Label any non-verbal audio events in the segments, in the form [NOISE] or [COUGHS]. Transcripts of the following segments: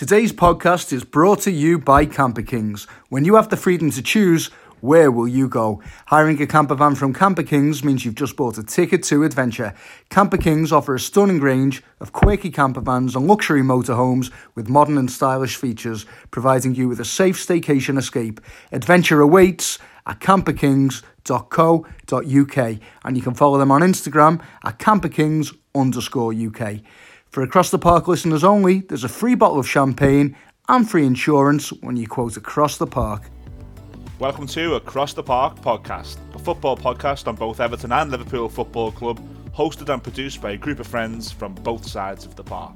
Today's podcast is brought to you by Camper Kings. When you have the freedom to choose, where will you go? Hiring a camper van from Camper Kings means you've just bought a ticket to adventure. Camper Kings offer a stunning range of quirky camper vans and luxury motorhomes with modern and stylish features, providing you with a safe staycation escape. Adventure awaits at camperkings.co.uk and you can follow them on Instagram at camperkings underscore UK. For Across the Park listeners only, there's a free bottle of champagne and free insurance when you quote Across the Park. Welcome to Across the Park podcast, a football podcast on both Everton and Liverpool Football Club, hosted and produced by a group of friends from both sides of the park.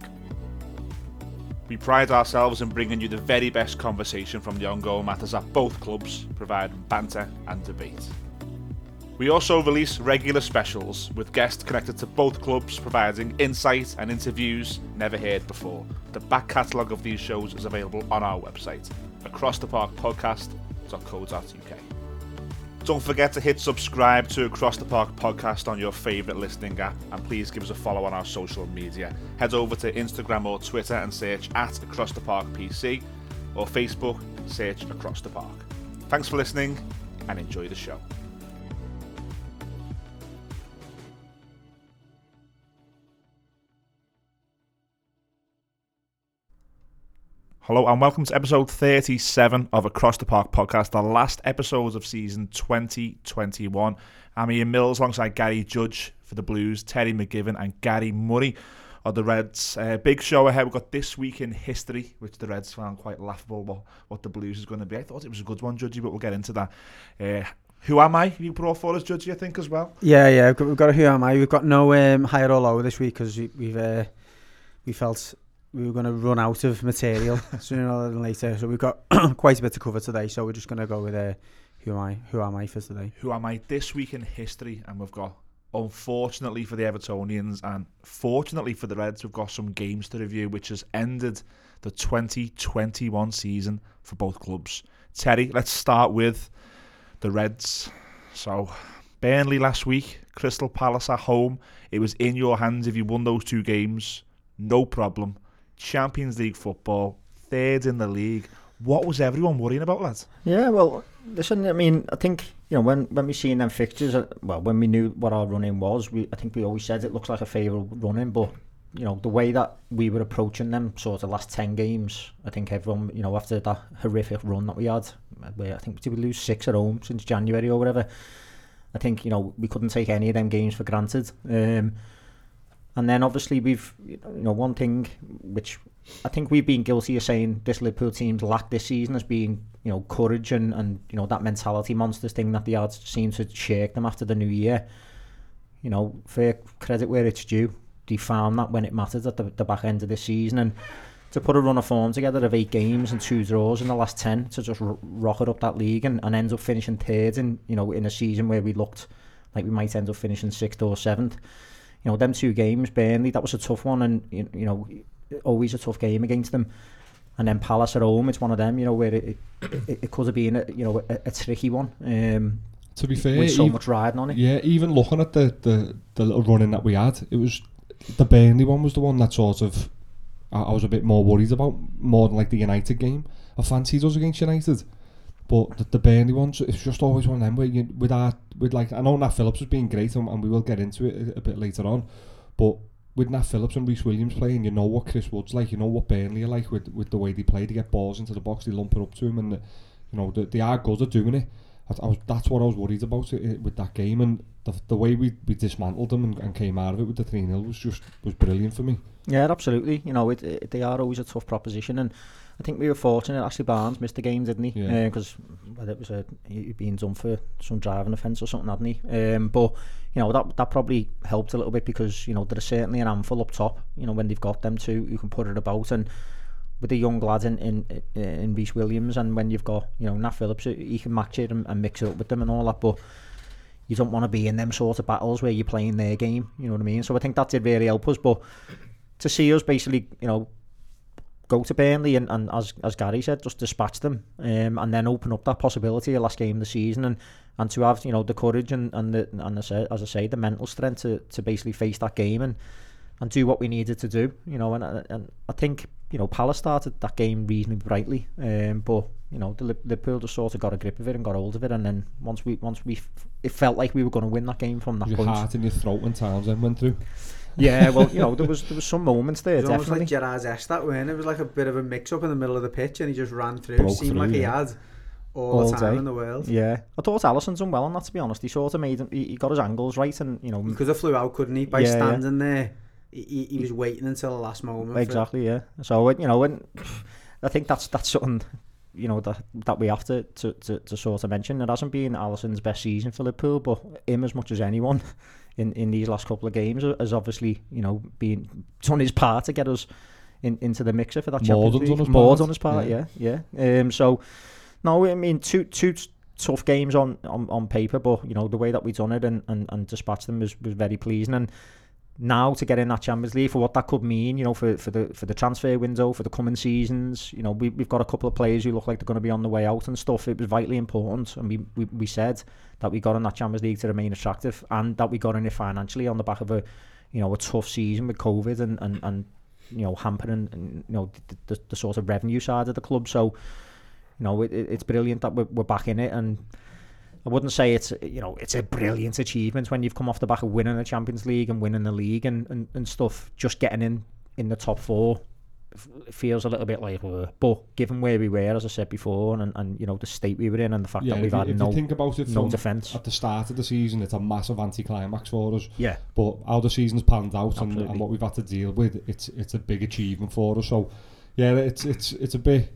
We pride ourselves in bringing you the very best conversation from the ongoing matters at both clubs, providing banter and debate. We also release regular specials with guests connected to both clubs, providing insight and interviews never heard before. The back catalogue of these shows is available on our website, acrosstheparkpodcast.co.uk. Don't forget to hit subscribe to Across the Park podcast on your favourite listening app, and please give us a follow on our social media. Head over to Instagram or Twitter and search at Across the Park PC, or Facebook, search Across the Park. Thanks for listening, and enjoy the show. Hello and welcome to episode 37 of Across the Park podcast, the last episodes of season 2021. I'm Ian Mills alongside Gary Judge for the Blues, Terry McGivern, and Gary Murray of the Reds. Uh, big show ahead. We've got This Week in History, which the Reds found quite laughable what, what the Blues is going to be. I thought it was a good one, Judgy, but we'll get into that. Uh, who am I? You brought for us, Judgy, I think, as well. Yeah, yeah, we've got, we've got a who am I. We've got no um, higher or lower this week because we, we've uh, we felt we were going to run out of material [LAUGHS] sooner rather than later. So we've got [COUGHS] quite a bit to cover today. So we're just going to go with uh, who am I? Who am I for today? Who am I this week in history? And we've got, unfortunately for the Evertonians and fortunately for the Reds, we've got some games to review, which has ended the 2021 season for both clubs. Terry, let's start with the Reds. So Burnley last week, Crystal Palace at home. It was in your hands if you won those two games. No problem Champions League football, third in the league. What was everyone worrying about, lads? Yeah, well, listen, I mean, I think you know when when we seen them fixtures, uh, well, when we knew what our running was, we I think we always said it looks like a favourable running, but you know the way that we were approaching them, sort of last ten games, I think everyone, you know, after that horrific run that we had, where I think did we lose six at home since January or whatever. I think you know we couldn't take any of them games for granted. Um, and then obviously we've, you know, one thing which I think we've been guilty of saying this Liverpool team's lack this season has been, you know, courage and, and you know, that mentality monsters thing that the odds seem to shake them after the new year. You know, fair credit where it's due. They found that when it mattered at the, the back end of the season and to put a run of form together of eight games and two draws in the last ten to just rocket up that league and, and end up finishing third in you know in a season where we looked like we might end up finishing sixth or seventh you know, them two games, Burnley, that was a tough one, and you, you know, always a tough game against them. And then Palace at home, it's one of them, you know, where it it, it could have been, a, you know, a, a tricky one. Um, to be fair, with so even, much riding on it. Yeah, even looking at the, the the little running that we had, it was the Burnley one was the one that sort of I, I was a bit more worried about more than like the United game. I fancied us against United. But the, the Burnley ones, it's just always one of them where you, with our, with like, I know Nat Phillips has been great and, and we will get into it a, a bit later on, but with Nat Phillips and Rhys Williams playing, you know what Chris Wood's like, you know what Burnley are like with, with the way they play, they get balls into the box, they lump it up to him, and the, you know they, they are good at doing it. I, I was, that's what I was worried about it, it, with that game, and the, the way we, we dismantled them and, and came out of it with the 3 0 was just was brilliant for me. Yeah, absolutely. You know, it, it, they are always a tough proposition, and I think we were fortunate. Ashley Barnes missed the game, didn't he? Because yeah. uh, it was a he'd been done for some driving offence or something, hadn't he? Um, but you know that that probably helped a little bit because you know there's certainly an handful up top. You know when they've got them two, you can put it about and. With the young lad in in in Rhys Williams, and when you've got you know Nat Phillips, he can match it and, and mix it up with them and all that. But you don't want to be in them sort of battles where you're playing their game. You know what I mean? So I think that did really help us. But to see us basically, you know, go to Burnley and, and as as Gary said, just dispatch them um, and then open up that possibility of last game of the season and, and to have you know the courage and and the and as I, as I say the mental strength to, to basically face that game and and do what we needed to do. You know, and and I think you know, Palace started that game reasonably brightly, um, but you know, the Liverpool just sort of got a grip of it and got hold of it, and then once we once we, it felt like we were going to win that game from that Your point. heart in your throat when Townsend went through. Yeah, well, you know, there was there was some moments there, It was almost like Gerard's S that way, and it was like a bit of a mix-up in the middle of the pitch, and he just ran through. Broke Seemed through, like he had all, All the time day. in the world. Yeah, I thought Alisson's done well on that. To be honest, he sort of made him. He, he got his angles right, and you know, He could have flew out, couldn't he? By Yeah, yeah. standing there, he, he, was waiting until the last moment. for- Exactly, yeah. So you know, when [SIGHS] I think that's that's something you know that that we have to, to, to, to sort of mention. It hasn't been Alisson's best season for Liverpool, but him as much as anyone [LAUGHS] in, in these last couple of games has obviously you know been done his part to get us in, into the mixer for that More Champions than League. done his More part, done his part, yeah. yeah, yeah. Um, so no, I mean two two t- tough games on, on, on paper, but you know the way that we done it and, and, and dispatched them was, was very pleasing and now to get in that Champions League for what that could mean, you know, for, for the for the transfer window, for the coming seasons. You know, we, we've got a couple of players who look like they're going to be on the way out and stuff. It was vitally important, and we, we, we said that we got in that Champions League to remain attractive, and that we got in it financially on the back of a, you know, a tough season with COVID and and, and you know hampering and, you know the, the, the sort of revenue side of the club. So, you know, it, it, it's brilliant that we're, we're back in it and. I wouldn't say it's you know it's a brilliant achievement when you've come off the back of winning the Champions League and winning the league and, and, and stuff. Just getting in in the top four it feels a little bit like, uh, but given where we were, as I said before, and, and you know the state we were in and the fact Yeah, that we've you, had no think about it no defence. at the start of the season, it's a massive anticlimax for us. Yeah, But how the season's panned out and, and what we've had to deal with, it's it's a big achievement for us. So yeah, it's it's it's a bit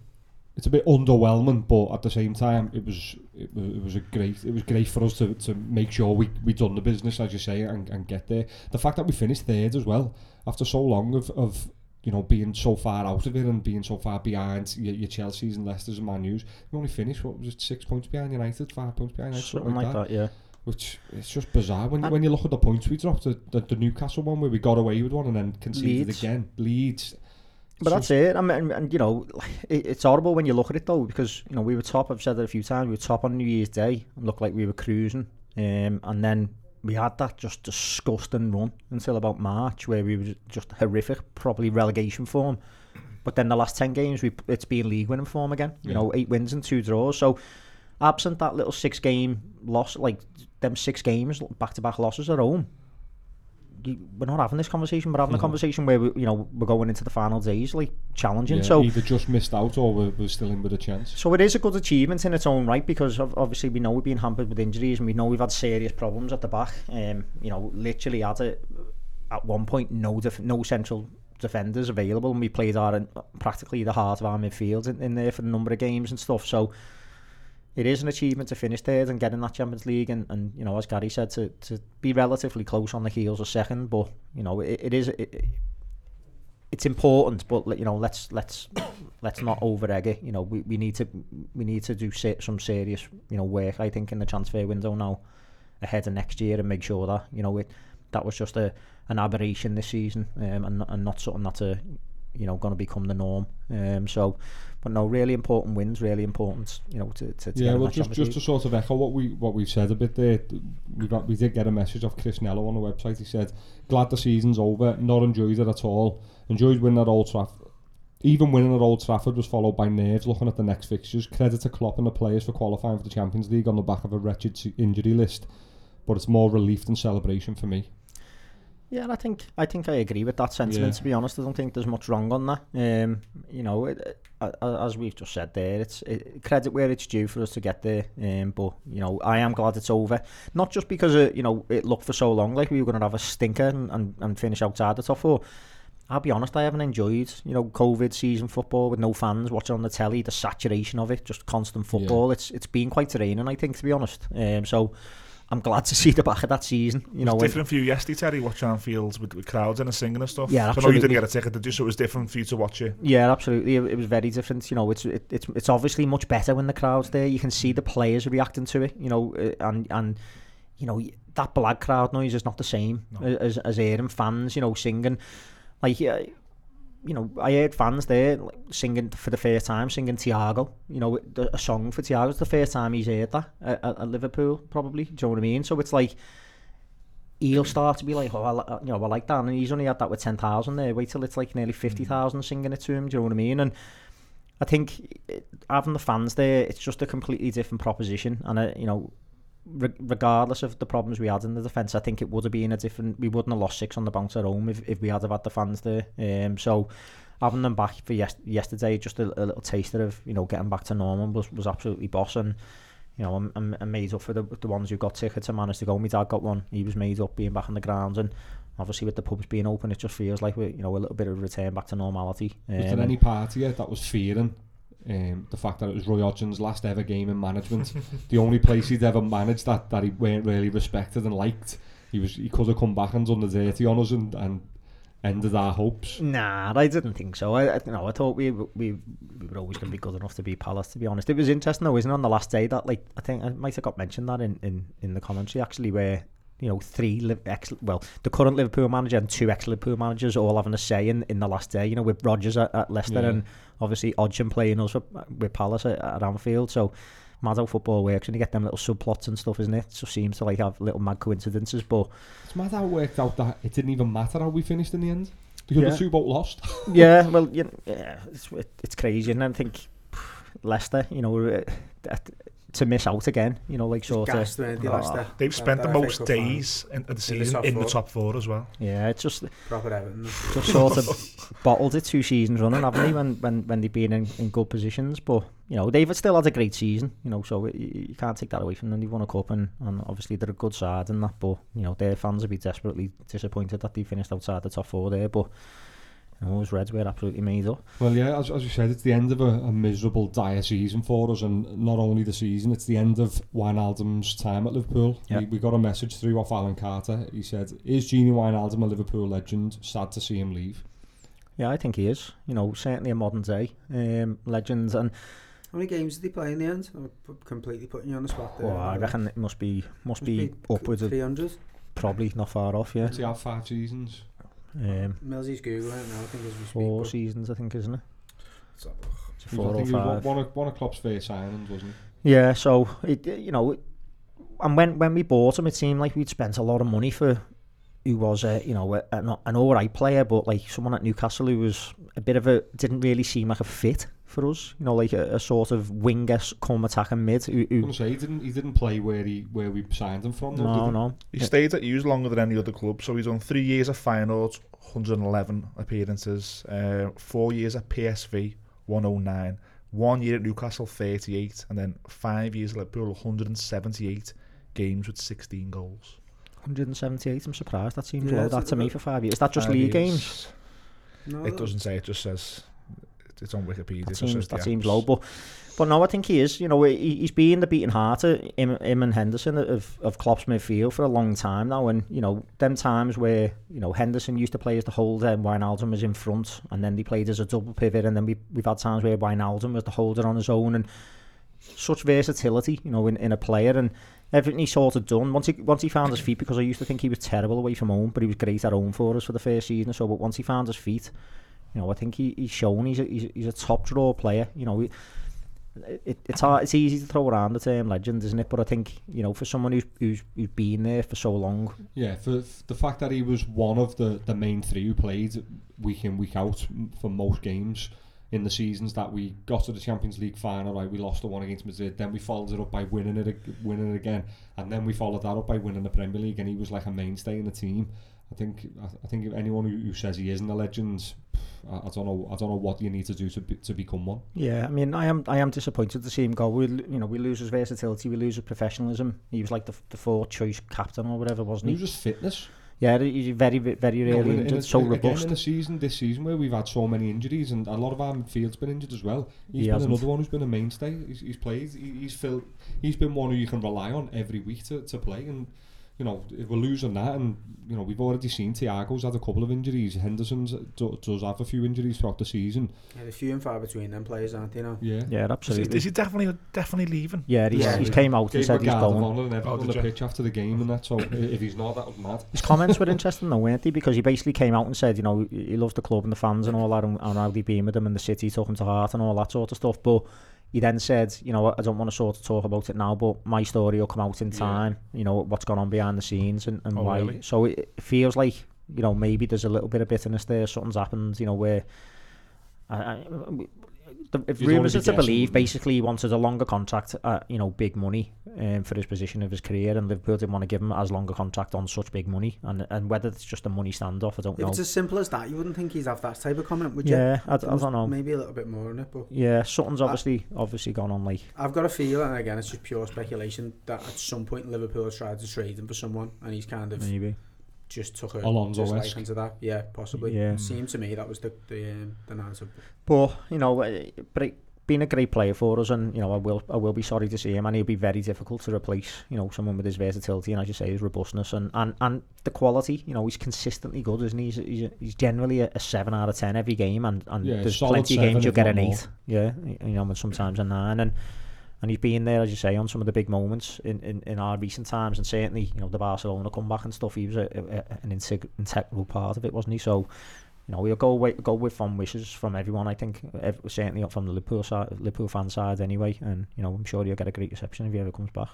it's a bit underwhelming, but at the same time, it was it was, it was a great it was great for us to, to make sure we we done the business as you say and, and get there. The fact that we finished third as well after so long of of you know being so far out of it and being so far behind your, your Chelsea's and Leicester's and Man U's, we only finished what was it six points behind United, five points behind United, something like that. Yeah, which it's just bizarre when And- when you look at the points we dropped. The, the, the Newcastle one where we got away with one and then conceded Leeds. again. Leeds. But that's it. I mean, and, and you know, [SIGHS] it, it's horrible when you look at it though, because you know we were top. I've said it a few times. We were top on New Year's Day and looked like we were cruising, um, and then we had that just disgusting run until about March, where we were just horrific, probably relegation form. But then the last ten games, we it's been league winning form again. You Yeah. know, eight wins and two draws. So, absent that little six game loss, like them six games back to back losses at home, we're not having this conversation. We're having a conversation where we, you know we're going into the final days like challenging. Yeah, so either just missed out or we're, we're still in with a chance. so it is a good achievement in its own right because obviously we know we've been hampered with injuries and we know we've had serious problems at the back. Um, you know, literally had at one point no def- no central defenders available and we played our practically the heart of our midfield in, in there for a number of games and stuff. So it is an achievement to finish third and get in that Champions League and, and you know as Gary said to, to be relatively close on the heels of second. But you know it, it is it, it's important, but you know let's let's let's not over egg it. You know we, we need to we need to do some serious you know work. I think in the transfer window now ahead of next year and make sure that you know it that was just a an aberration this season um, and and not something that's a you know going to become the norm. Um, so, but no, really important wins, really important. You know to to, to Yeah, well, just just to sort of echo what we what we've said a bit there, we got we did get a message off Chris Nello on the website. He said, "Glad the season's over. Not enjoyed it at all. Enjoyed winning at Old Trafford. Even winning at Old Trafford was followed by nerves looking at the next fixtures. Credit to Klopp and the players for qualifying for the Champions League on the back of a wretched injury list, but it's more relief than celebration for me." Yeah, I think I think I agree with that sentiment. Yeah. To be honest, I don't think there's much wrong on that. Um, you know, it, it, a- as we've just said there, it's it, credit where it's due for us to get there. Um, but you know, I am glad it's over. Not just because uh, you know it looked for so long like we were going to have a stinker and, and, and finish outside the top four. I'll be honest, I haven't enjoyed you know COVID season football with no fans watching on the telly, the saturation of it, just constant football. It's it's been quite draining, I think, to be honest. Um, so. I'm glad to see the back of that season. You know, different for you yesterday, Terry, watching Anfields with, with crowds and a singing and stuff. Yeah, absolutely. I know you didn't get a ticket, to do, So it was different for you to watch it. Yeah, absolutely. It, it was very different. You know, it's it, it's it's obviously much better when the crowd's there. You can see the players reacting to it. You know, uh, and and you know that black crowd noise is not the same no. as as hearing fans. You know, singing like. Uh, You know, I heard fans there like, singing for the first time, singing Thiago. You know, a song for Thiago. It's the first time he's heard that at, at, Liverpool, probably. Do you know what I mean? So it's like he'll start to be like, oh, I, you know, I like that, and he's only had that with ten thousand there. Wait till it's like nearly fifty thousand singing it to him. Do you know what I mean? And I think having the fans there, it's just a completely different proposition, and uh, you know. regardless of the problems we had in the defence, I think it would have been a different. We wouldn't have lost six on the bounce at home if, if we had have had the fans there. Um, so having them back for yes, yesterday, just a, a little taster of you know getting back to normal was, was absolutely boss. And you know I'm, I'm, I'm made up for the, the ones who got tickets and managed to go. My dad got one. He was made up being back on the ground and. Obviously, with the pubs being open, it just feels like we, you know, a little bit of return back to normality. Um, was there um, any party yet that was fearing um, the fact that it was Roy Hodgson's last ever game in management? the only place he'd ever managed that, that he weren't really respected and liked. He was he could have come back and done the dirty on us and, and ended our hopes. Nah, I didn't think so. I, I, know, I thought we we we were always going to be good enough to be Palace. To be honest, it was interesting though, isn't it? On the last day, that like I think I might have got mentioned that in, in, in the commentary actually, where you know three ex well the current Liverpool manager and two ex Liverpool managers all having a say in, in the last day. You know, with Rodgers at, at Leicester Yeah. and obviously Odgson playing us with, Palace at, at Anfield. So. Mad how football works, and you get them little subplots and stuff, isn't it? So seems to like have little mad coincidences, but It's mad how it worked out that it didn't even matter how we finished in the end. Because Yeah. the two both lost. [LAUGHS] yeah, [LAUGHS] well, you yeah, it's it, it's crazy, and I think [SIGHS] Leicester, you know, to miss out again, you know, like sort of. Oh. They've spent that, the most days in, of the season in the, top four as well. Yeah, it's just proper Everton. Just sort of [LAUGHS] bottled it two seasons running, haven't they? When when when they've been in, in good positions, but you know they've still had a great season. You know, so you, you can't take that away from them. They've won a cup, and, and obviously they're a good side and that. But you know their fans will be desperately disappointed that they finished outside the top four there, but. And those Reds were absolutely made up. Well, yeah, as, as you said, it's the end of a, a miserable, dire season for us, and not only the season, it's the end of Wijnaldum's time at Liverpool. Yep. We, we got a message through off Alan Carter. He said, is Genie Wijnaldum a Liverpool legend? Sad to see him leave. Yeah, I think he is. You know, certainly a modern day um, legend. And How many games did he play in the end? I'm completely putting you on the spot there. Well, I reckon it must be, must, must be, be upwards 300? of... 300? Probably, not far off, yeah. Does he have five seasons? Um, Millsy's Googling it now, I think, as we speak. four but- seasons, I think, isn't it? Let's have a look. It's was- four I or think five. One of, one of Klopp's first signings, wasn't it? Yeah, so it you know, it- and when when we bought him, it seemed like we'd spent a lot of money for who was a you know a, an, an all right player, but like someone at Newcastle who was a bit of a didn't really seem like a fit for us. You know, like a, a sort of winger, come attacking mid. Who, I who was say he didn't. He didn't play where he where we signed him from. though, no, he? no. He Yeah. stayed at Hughes longer than any other club, so he's on three years at Feyenoord, 111 appearances, uh, four years at PSV, 109, one year at Newcastle, 38, and then five years at Liverpool, 178 games with 16 goals. 178. I'm surprised that seems Yeah, low. That to me for five years. Is that just league years. games? No, It doesn't say, it just says, it's on Wikipedia. That it seems that seems low, but but no, I think he is. You know, he, he's been the beating heart of him, him and Henderson of of Klopp's midfield for a long time now. And you know, them times where you know Henderson used to play as the holder and Wijnaldum was in front, and then they played as a double pivot, and then we we've had times where Wijnaldum was the holder on his own, and such versatility, you know, in, in a player and. Everything he sort of done once he once he found his feet because I used to think he was terrible away from home, but he was great at home for us for the first season or so. But once he found his feet, you know, I think he, he's shown he's a, he's, he's a top draw player. You know, he, it, it's hard, it's easy to throw around the term legend, isn't it? But I think you know, for someone who's who's, who's been there for so long, Yeah, for the fact that he was one of the, the main three who played week in week out for most games in the seasons that we got to the Champions League final, right? We lost the one against Madrid, then we followed it up by winning it, winning it again, and then we followed that up by winning the Premier League, and he was like a mainstay in the team. I think I, I think anyone who, who says he isn't a legend, I, I don't know I don't know what you need to do to be, to become one. yeah. I mean, I am I am disappointed to see him go. We you know we lose his versatility, we lose his professionalism. He was like the the fourth choice captain or whatever, wasn't He he? was just fitness. Yeah, he's very very rarely in- in injured, a- so again, robust. in a season, this season where we've had so many injuries and a lot of our midfield's been injured as well. He's He been hasn't. another one who's been a mainstay. He's, he's played. He, he's filled. He's been one who you can rely on every week to, to play. And you know, if we're losing that, and you know, we've already seen Thiago's had a couple of injuries. Henderson's uh, do, does have a few injuries throughout the season. Yeah, there's few and far between them players, aren't they? Now? Yeah. Yeah, Is he, absolutely. is he definitely definitely leaving? yeah, he's, Yeah, he's he came out and said he's regard of going. honour and everything Oh, on the pitch after the game and that. So if he's not, that was mad. His comments were [LAUGHS] interesting though, weren't they? Because he basically came out and said, you know, he loves the club and the fans and all that, and, and how they been with him and the city took him to heart and all that sort of stuff. But he then said, you know, I don't want to sort of talk about it now, but my story will come out in Yeah. time. You know what's gone on behind the scenes and, and Oh, why. really? So it, it feels like you know maybe there's a little bit of bitterness there. Something's happened. You know where. I, I, the, if rumours are to believe, basically he wanted a longer contract at you know big money um, for his position of his career, and Liverpool didn't want to give him as long a contract on such big money, and and whether it's just a money standoff, I don't If know. it's as simple as that, you wouldn't think he'd have that type of comment, would you? Yeah, I, I don't know. Maybe a little bit more in it, but Yeah, something's I- obviously obviously gone on like I've got a feeling, and again, it's just pure speculation, that at some point Liverpool has tried to trade him for someone, and he's kind of maybe. Just took a Alonso-esque. dislike into that. Yeah, possibly. Yeah. It seemed to me that was the the, um, the narrative. But you know, uh, but it, being a great player for us, and you know, I will I will be sorry to see him, and he'll be very difficult to replace. You know, someone with his versatility and as you say, his robustness and and, and the quality. You know, he's consistently good, isn't he? He's he's, he's generally a, a seven out of ten every game, and and Yeah, there's plenty of games you'll get not an more. eight. Yeah, you know, and sometimes a nine, and. And he's been there, as you say, on some of the big moments in, in, in our recent times, and certainly, you know, the Barcelona comeback and stuff. He was a, a, an integ- integral part of it, wasn't he? So, you know, we'll go with, go with fond wishes from everyone. I think certainly up from the Liverpool side, Liverpool fan side, anyway. And you know, I'm sure he'll get a great reception if he ever comes back.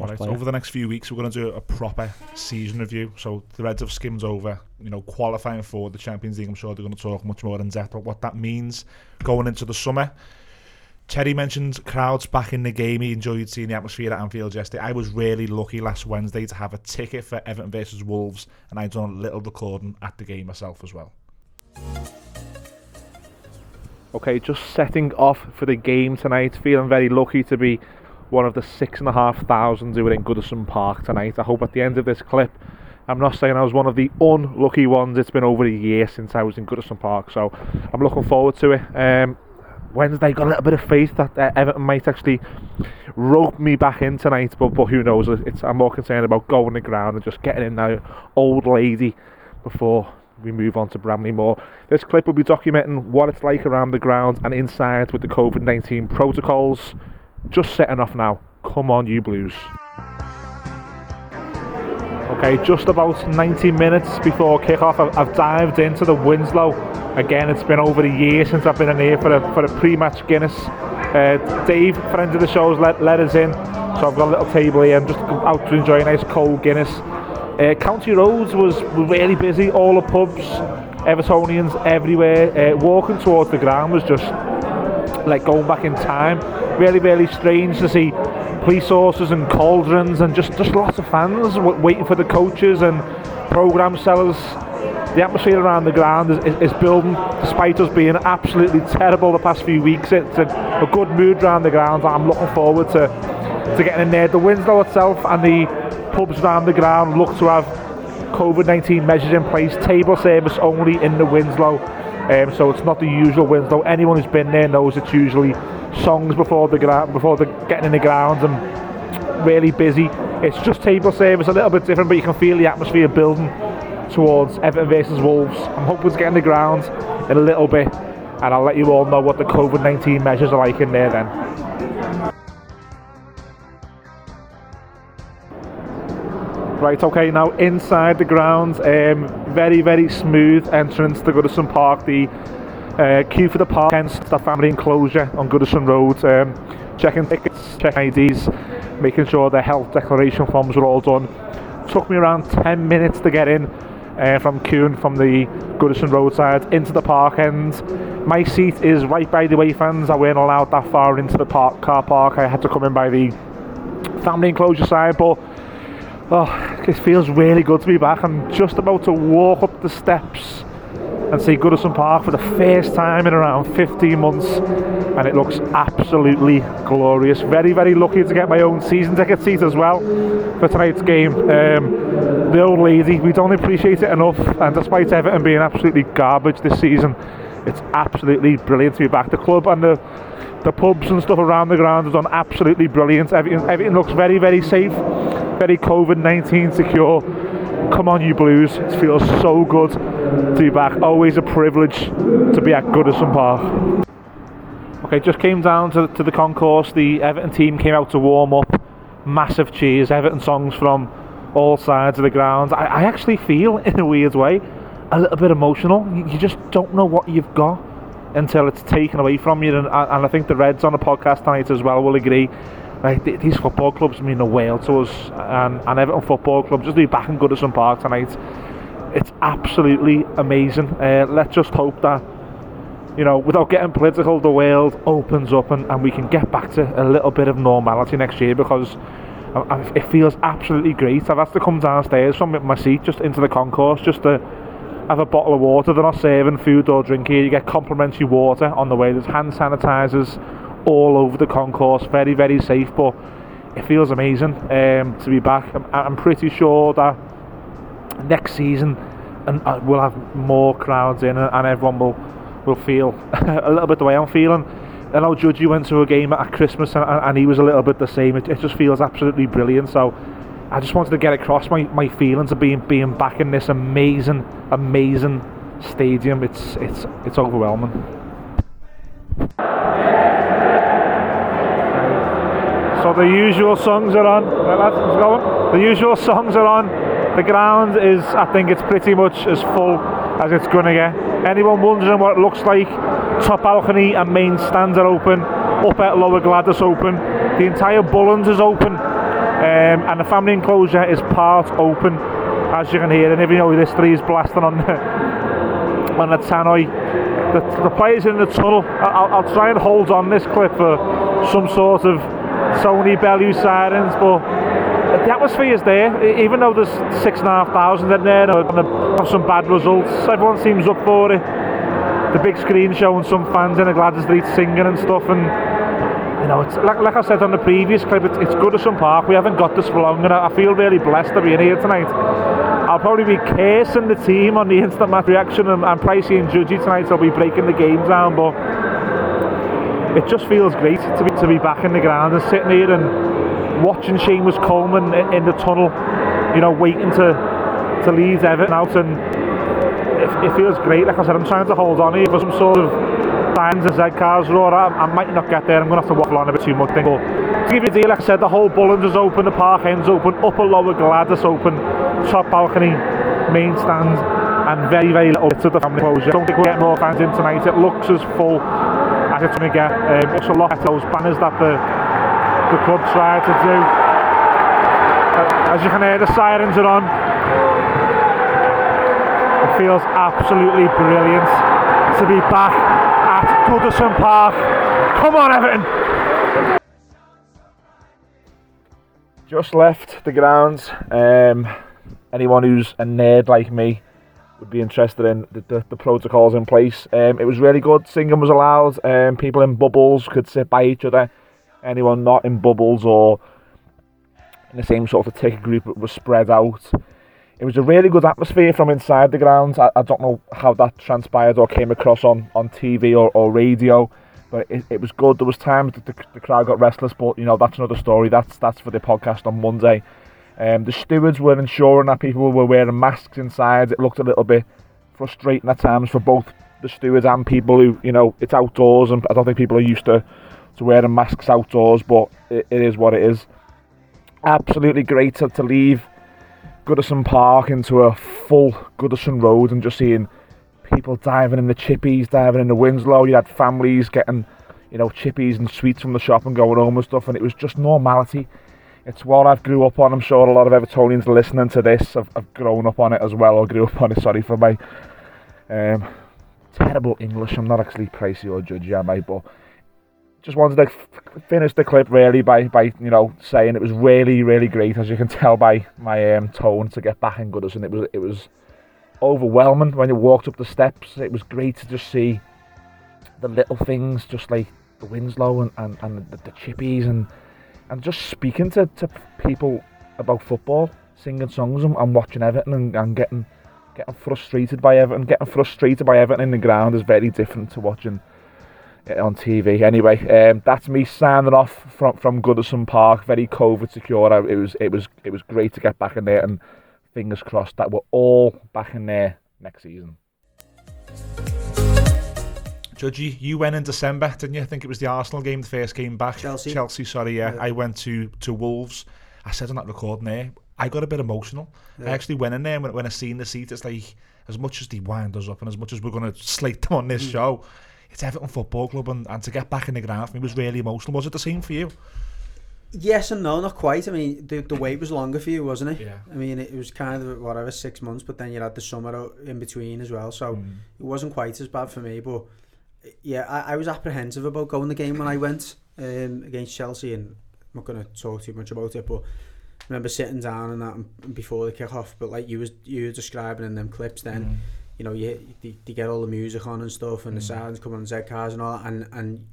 All right, player. over the next few weeks, we're going to do a proper season review. So the Reds have skimmed over, you know, qualifying for the Champions League. I'm sure they're going to talk much more in depth about what that means going into the summer. Terry mentioned crowds back in the game. He enjoyed seeing the atmosphere at Anfield yesterday. I was really lucky last Wednesday to have a ticket for Everton versus Wolves, and I'd done a little recording at the game myself as well. Okay, just setting off for the game tonight. Feeling very lucky to be one of the six and a half thousand who were in Goodison Park tonight. I hope at the end of this clip, I'm not saying I was one of the unlucky ones. It's been over a year since I was in Goodison Park, so I'm looking forward to it. Um, Wednesday, got a little bit of faith that uh, Everton might actually rope me back in tonight, but but who knows? It's I'm more concerned about going the ground and just getting in that old lady before we move on to Bramley-Moore. This clip will be documenting what it's like around the ground and inside with the COVID 19 protocols. Just setting off now. Come on, you Blues. Okay, just about 90 minutes before kick-off, I've, I've dived into the Winslow. Again, it's been over a year since I've been in here for a, for a pre-match Guinness. Uh, Dave, friend of the show, has let, let us in. So I've got a little table here. I'm just out to enjoy a nice cold Guinness. Uh, County Roads was, was really busy. All the pubs, Evertonians everywhere. Uh, walking towards the ground was just like going back in time. Really, really strange to see police horses and cauldrons and just, just lots of fans waiting for the coaches and programme sellers. The atmosphere around the ground is, is, is building despite us being absolutely terrible the past few weeks. It's a, a good mood around the ground. I'm looking forward to, to getting in there. The Winslow itself and the pubs around the ground look to have COVID 19 measures in place. Table service only in the Winslow. Um, so it's not the usual Winslow. Anyone who's been there knows it's usually songs before the ground, before the getting in the ground, and really busy. It's just table service, a little bit different, but you can feel the atmosphere building towards Everton versus Wolves. I'm hoping to get in the ground in a little bit, and I'll let you all know what the COVID 19 measures are like in there then. Right, okay, now inside the ground, um, very, very smooth entrance to Goodison Park. The uh, queue for the park against the family enclosure on Goodison Road. Um, checking tickets, checking IDs, making sure the health declaration forms were all done. Took me around 10 minutes to get in uh, from queuing from the Goodison Road side into the park end. My seat is right by the way fans. I weren't allowed that far into the park car park. I had to come in by the family enclosure side, but Oh, it feels really good to be back. I'm just about to walk up the steps and see Goodison Park for the first time in around 15 months, and it looks absolutely glorious. Very, very lucky to get my own season ticket seat as well for tonight's game. Um, the old lady, we don't appreciate it enough, and despite Everton being absolutely garbage this season, it's absolutely brilliant to be back. The club and the the pubs and stuff around the ground have done absolutely brilliant. Everything, everything looks very, very safe, very COVID 19 secure. Come on, you Blues. It feels so good to be back. Always a privilege to be at Goodison Park. Okay, just came down to, to the concourse. The Everton team came out to warm up. Massive cheers, Everton songs from all sides of the ground. I, I actually feel, [LAUGHS] in a weird way, a little bit emotional. You, just don't know what you've got until it's taken away from you. And, and I think the Reds on the podcast tonight as well will agree. Th- these football clubs mean the world to us, and, and Everton Football Club just to be back in Goodison Park tonight. It's absolutely amazing. Uh, let's just hope that you know, without getting political, the world opens up and, and we can get back to a little bit of normality next year because I, I, it feels absolutely great. I've had to come downstairs from my seat just into the concourse just to have a bottle of water. They're not serving food or drink here. You get complimentary water on the way. There's hand sanitizers all over the concourse. Very, very safe, but it feels amazing um, to be back. I'm, I'm pretty sure that next season and uh, we'll have more crowds in and everyone will will feel [LAUGHS] a little bit the way I'm feeling. I know Judgy went to a game at Christmas and, and he was a little bit the same. It, it, just feels absolutely brilliant. So I just wanted to get across my, my feelings of being being back in this amazing, amazing stadium. It's it's it's overwhelming. So the usual songs are on. The usual songs are on. The ground is, I think, it's pretty much as full as it's gonna get. Anyone wondering what it looks like? Top balcony and main stands are open. Up at Lower Gwladys open. The entire Bullens is open, um, and the family enclosure is part open, as you can hear. And if you know this three is blasting on the on the tannoy. The, the players in the tunnel. I'll, I'll try and hold on this clip for some sort of Sony Bellew sirens, but the atmosphere is there, even though there's six and a half thousand in there and have some bad results. Everyone seems up for it. The big screen showing some fans in the Gwladys Street singing and stuff, and you know, it's like, like I said on the previous clip, it's, it's Goodison Park. We haven't got this for long, and I feel really blessed to be in here tonight. I'll probably be cursing the team on the instant match reaction, and, and Pricey and Judgy tonight. So I'll be breaking the game down, but it just feels great to be to be back in the ground and sitting here and watching Seamus Coleman in, in the tunnel, you know, waiting to to lead Everton out, and it, it, feels great. Like I said, I'm trying to hold on here for some sort of signs of Z-Cars roar. I, I, might not get there. I'm going to have to waffle on a bit too much. Thing. But to give you a deal, like I said, the whole Bullens is open, the park ends open, upper lower Gwladys open, top balcony, main stand, and very very little of the family closure. Don't think we'll get more fans in tonight. It looks as full as it's going to get. Um, it's a lot of those banners that the the club tried to do. As you can hear, the sirens are on. It feels absolutely brilliant to be back at Goodison Park. Come on, Everton! Just left the grounds. Um, anyone who's a nerd like me would be interested in the, the, the protocols in place. Um, it was really good. Singing was allowed. Um, people in bubbles could sit by each other. Anyone not in bubbles or in the same sort of ticket group was spread out. It was a really good atmosphere from inside the grounds. I, I don't know how that transpired or came across on, on TV or, or radio, but it, it was good. There was times that the, the crowd got restless, but you know that's another story. That's that's for the podcast on Monday. Um, the stewards were ensuring that people were wearing masks inside. It looked a little bit frustrating at times for both the stewards and people who, you know, it's outdoors, and I don't think people are used to, to wearing masks outdoors, but it, it is what it is. Absolutely great to, to leave Goodison Park into a full Goodison Road and just seeing people diving in the chippies, diving in the Winslow. You had families getting, you know, chippies and sweets from the shop and going home and stuff, and it was just normality it's what I've grew up on. I'm sure a lot of Evertonians listening to this have, have grown up on it as well, or grew up on it. Sorry for my um, terrible English. I'm not actually pricey or judgy, am I? But just wanted to f- finish the clip really by, by you know saying it was really really great, as you can tell by my um, tone, to get back in Goodison. It was it was overwhelming when you walked up the steps. It was great to just see the little things, just like the Winslow and, and, and the, the chippies and and just speaking to, to people about football, singing songs and, and watching Everton and, and getting getting frustrated by Everton. Getting frustrated by Everton in the ground is very different to watching on TV. Anyway, um, that's me signing off from from Goodison Park. Very COVID secure. It was it was it was great to get back in there, and fingers crossed that we're all back in there next season. Judgy, you went in December, didn't you? I think it was the Arsenal game, the first game back. Chelsea. Chelsea, sorry, yeah. yeah. I went to, to Wolves. I said on that recording there, I got a bit emotional. Yeah. I actually went in there when, when I seen the seat, it's like, as much as they wind us up and as much as we're going to slate them on this mm. show, it's Everton Football Club, and, and to get back in the ground for me was really emotional. Was it the same for you? Yes and no, not quite. I mean, the, the wait was longer for you, wasn't it? Yeah. I mean, it was kind of whatever six months, but then you had the summer in between as well, so Mm. it wasn't quite as bad for me. But yeah, I, I was apprehensive about going the game when I went um, against Chelsea, and I'm not going to talk too much about it, but I remember sitting down and that and before the kick off. But like you was you were describing in them clips, then Mm. You know you they, they get all the music on and stuff, and the Mm. sounds come on Z-Cars and all, that, and and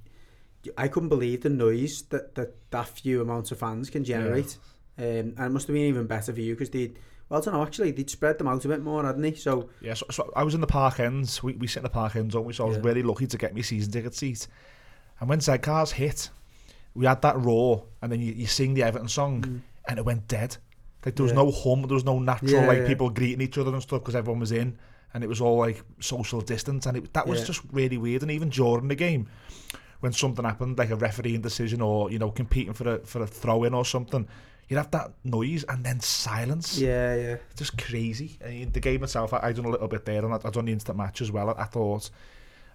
I couldn't believe the noise that that, that few amounts of fans can generate. Um, and it must have been even better for you because they, well, I don't know, actually, they'd spread them out a bit more, hadn't they? So, Yeah, so, so I was in the park ends. We, we sit in the park ends, don't we? So I was Yeah. really lucky to get my season ticket seat. And when Z-Cars hit, we had that roar, and then you, you sing the Everton song, and it went dead. Like there was Mm. Yeah. no hum, there was no natural Yeah, like yeah. people greeting each other and stuff because everyone was in, and it was all like social distance, and it, that was Yeah. just really weird. And even during the game, when something happened, like a refereeing decision or you know competing for a for a throw in or something, you'd have that noise and then silence yeah, yeah. just crazy. Mean, the game itself, I, I done a little bit there, and I, I done the instant match as well. I, I thought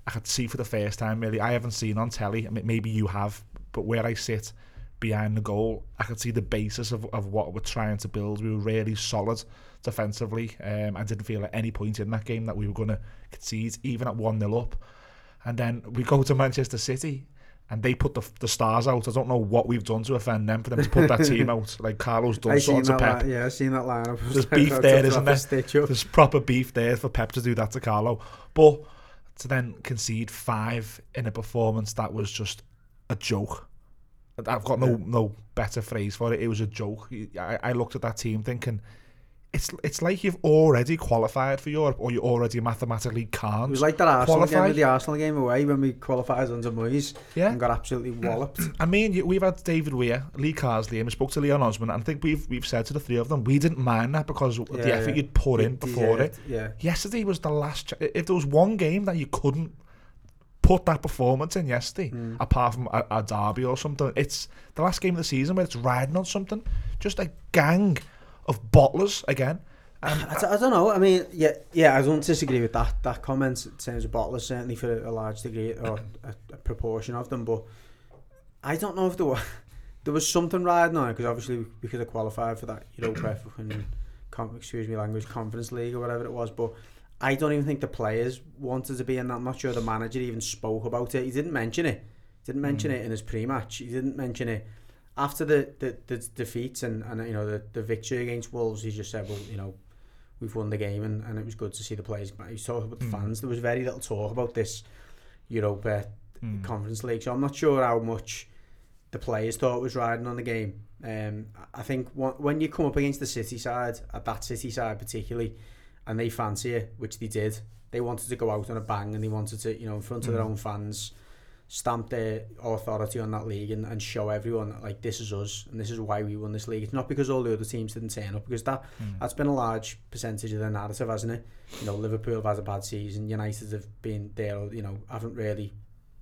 I could see for the first time. Really, I haven't seen on telly. I mean, maybe you have, but where I sit behind the goal, I could see the basis of, of what we're trying to build. We were really solid defensively. Um, I didn't feel at any point in that game that we were going to concede, even at one 0 up. And then we go to Manchester City. And they put the, the stars out. I don't know what we've done to offend them for them to put that team [LAUGHS] out. Like Carlo's done something to that, Pep. li- yeah, I've seen that lineup. There's [LAUGHS] beef there, isn't there? There's proper beef there for Pep to do that to Carlo. But to then concede five in a performance that was just a joke. I've got no no better phrase for it. It was a joke. I, I looked at that team thinking, it's it's like you've already qualified for Europe or you already mathematically can't. It was like that Arsenal game qualify. with the Arsenal game away when we qualified under Moyes Yeah. and got absolutely [CLEARS THROAT] walloped. I mean, we've had David Weir, Lee Carsley, and we spoke to Leon Osman, and I think we've we've said to the three of them, we didn't mind that because of the effort yeah. you'd put in before it. Yeah. yesterday was the last. Ch- if there was one game that you couldn't put that performance in yesterday, Mm. apart from a, a derby or something, it's the last game of the season where it's riding on something. Just a gang of bottlers again. I I, I don't know. I mean, yeah, yeah. I don't disagree with that. That comment in terms of bottlers certainly for a, large degree or a, a proportion of them. But I don't know if there was [LAUGHS] there was something riding on it because obviously we could have qualified for that you Europa [COUGHS] fucking com- excuse me language Conference League or whatever it was. But I don't even think the players wanted to be in that. I'm not sure the manager even spoke about it. He didn't mention it. He didn't mention hmm. it in his pre-match. He didn't mention it after the the, the defeat and, and you know the, the victory against Wolves. He just said, well, you know, we've won the game and, and it was good to see the players. But he talking about the Mm. fans. There was very little talk about this Europa Mm. Conference League. So I'm not sure how much the players thought was riding on the game. Um, I think when you come up against the City side, at that City side particularly, and they fancy it, which they did, they wanted to go out on a bang and they wanted to, you know, in front of their Mm. own fans, stamp their authority on that league and, and show everyone that, like this is us and this is why we won this league. It's not because all the other teams didn't turn up because that Mm. that's been a large percentage of the narrative, hasn't it? You know, Liverpool have had a bad season. United have been there, you know, haven't really,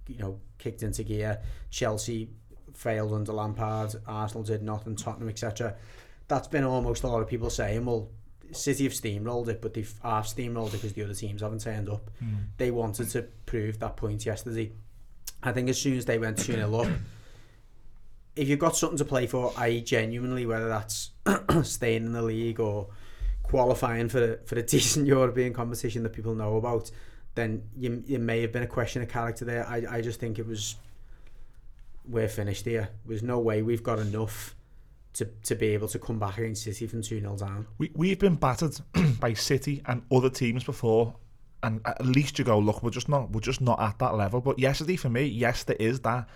you know, kicked into gear. Chelsea failed under Lampard. Arsenal did nothing. Tottenham, etc. That's been almost a lot of people saying, well, City have steamrolled it, but they've half steamrolled it because the other teams haven't turned up. Mm. They wanted to prove that point yesterday. I think as soon as they went 2 0 up, if you've got something to play for, i.e., genuinely, whether that's [CLEARS THROAT] staying in the league or qualifying for a, for a [LAUGHS] decent European competition that people know about, then you, you may have been a question of character there. I, I just think it was we're finished here. There's no way we've got enough to, to be able to come back against City from 2 0 down. We we've been battered [CLEARS THROAT] by City and other teams before, and at least you go, look, we're just not we're just not at that level. But yesterday for me, yes, there is that.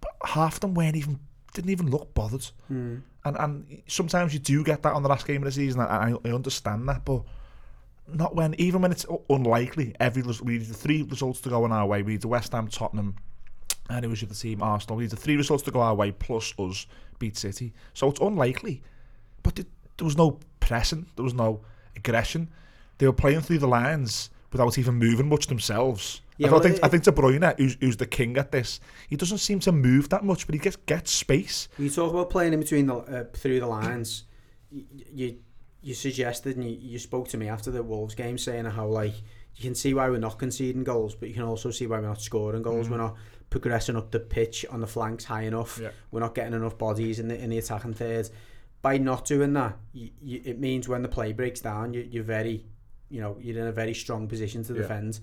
But half of them weren't even didn't even look bothered. Mm. And and sometimes you do get that on the last game of the season, and I, I understand that, but not when even when it's unlikely. Every we need the three results to go on our way. We need the West Ham, Tottenham, and it was the team Arsenal. We need the three results to go our way plus us beat City. So it's unlikely, but there was no pressing. There was no aggression. They were playing through the lines without even moving much themselves. Yeah, I, well, think, it- I think De Bruyne, who's, who's the king at this, he doesn't seem to move that much, but he gets gets space. You talk about playing in between the uh, through the lines. You, you you suggested and you, you spoke to me after the Wolves game saying how like you can see why we're not conceding goals, but you can also see why we're not scoring goals. We're not progressing up the pitch on the flanks high enough. Yeah. We're not getting enough bodies in the in the attacking third. By not doing that, you, you, it means when the play breaks down, you, you're very, you know, you're in a very strong position to Yeah. defend.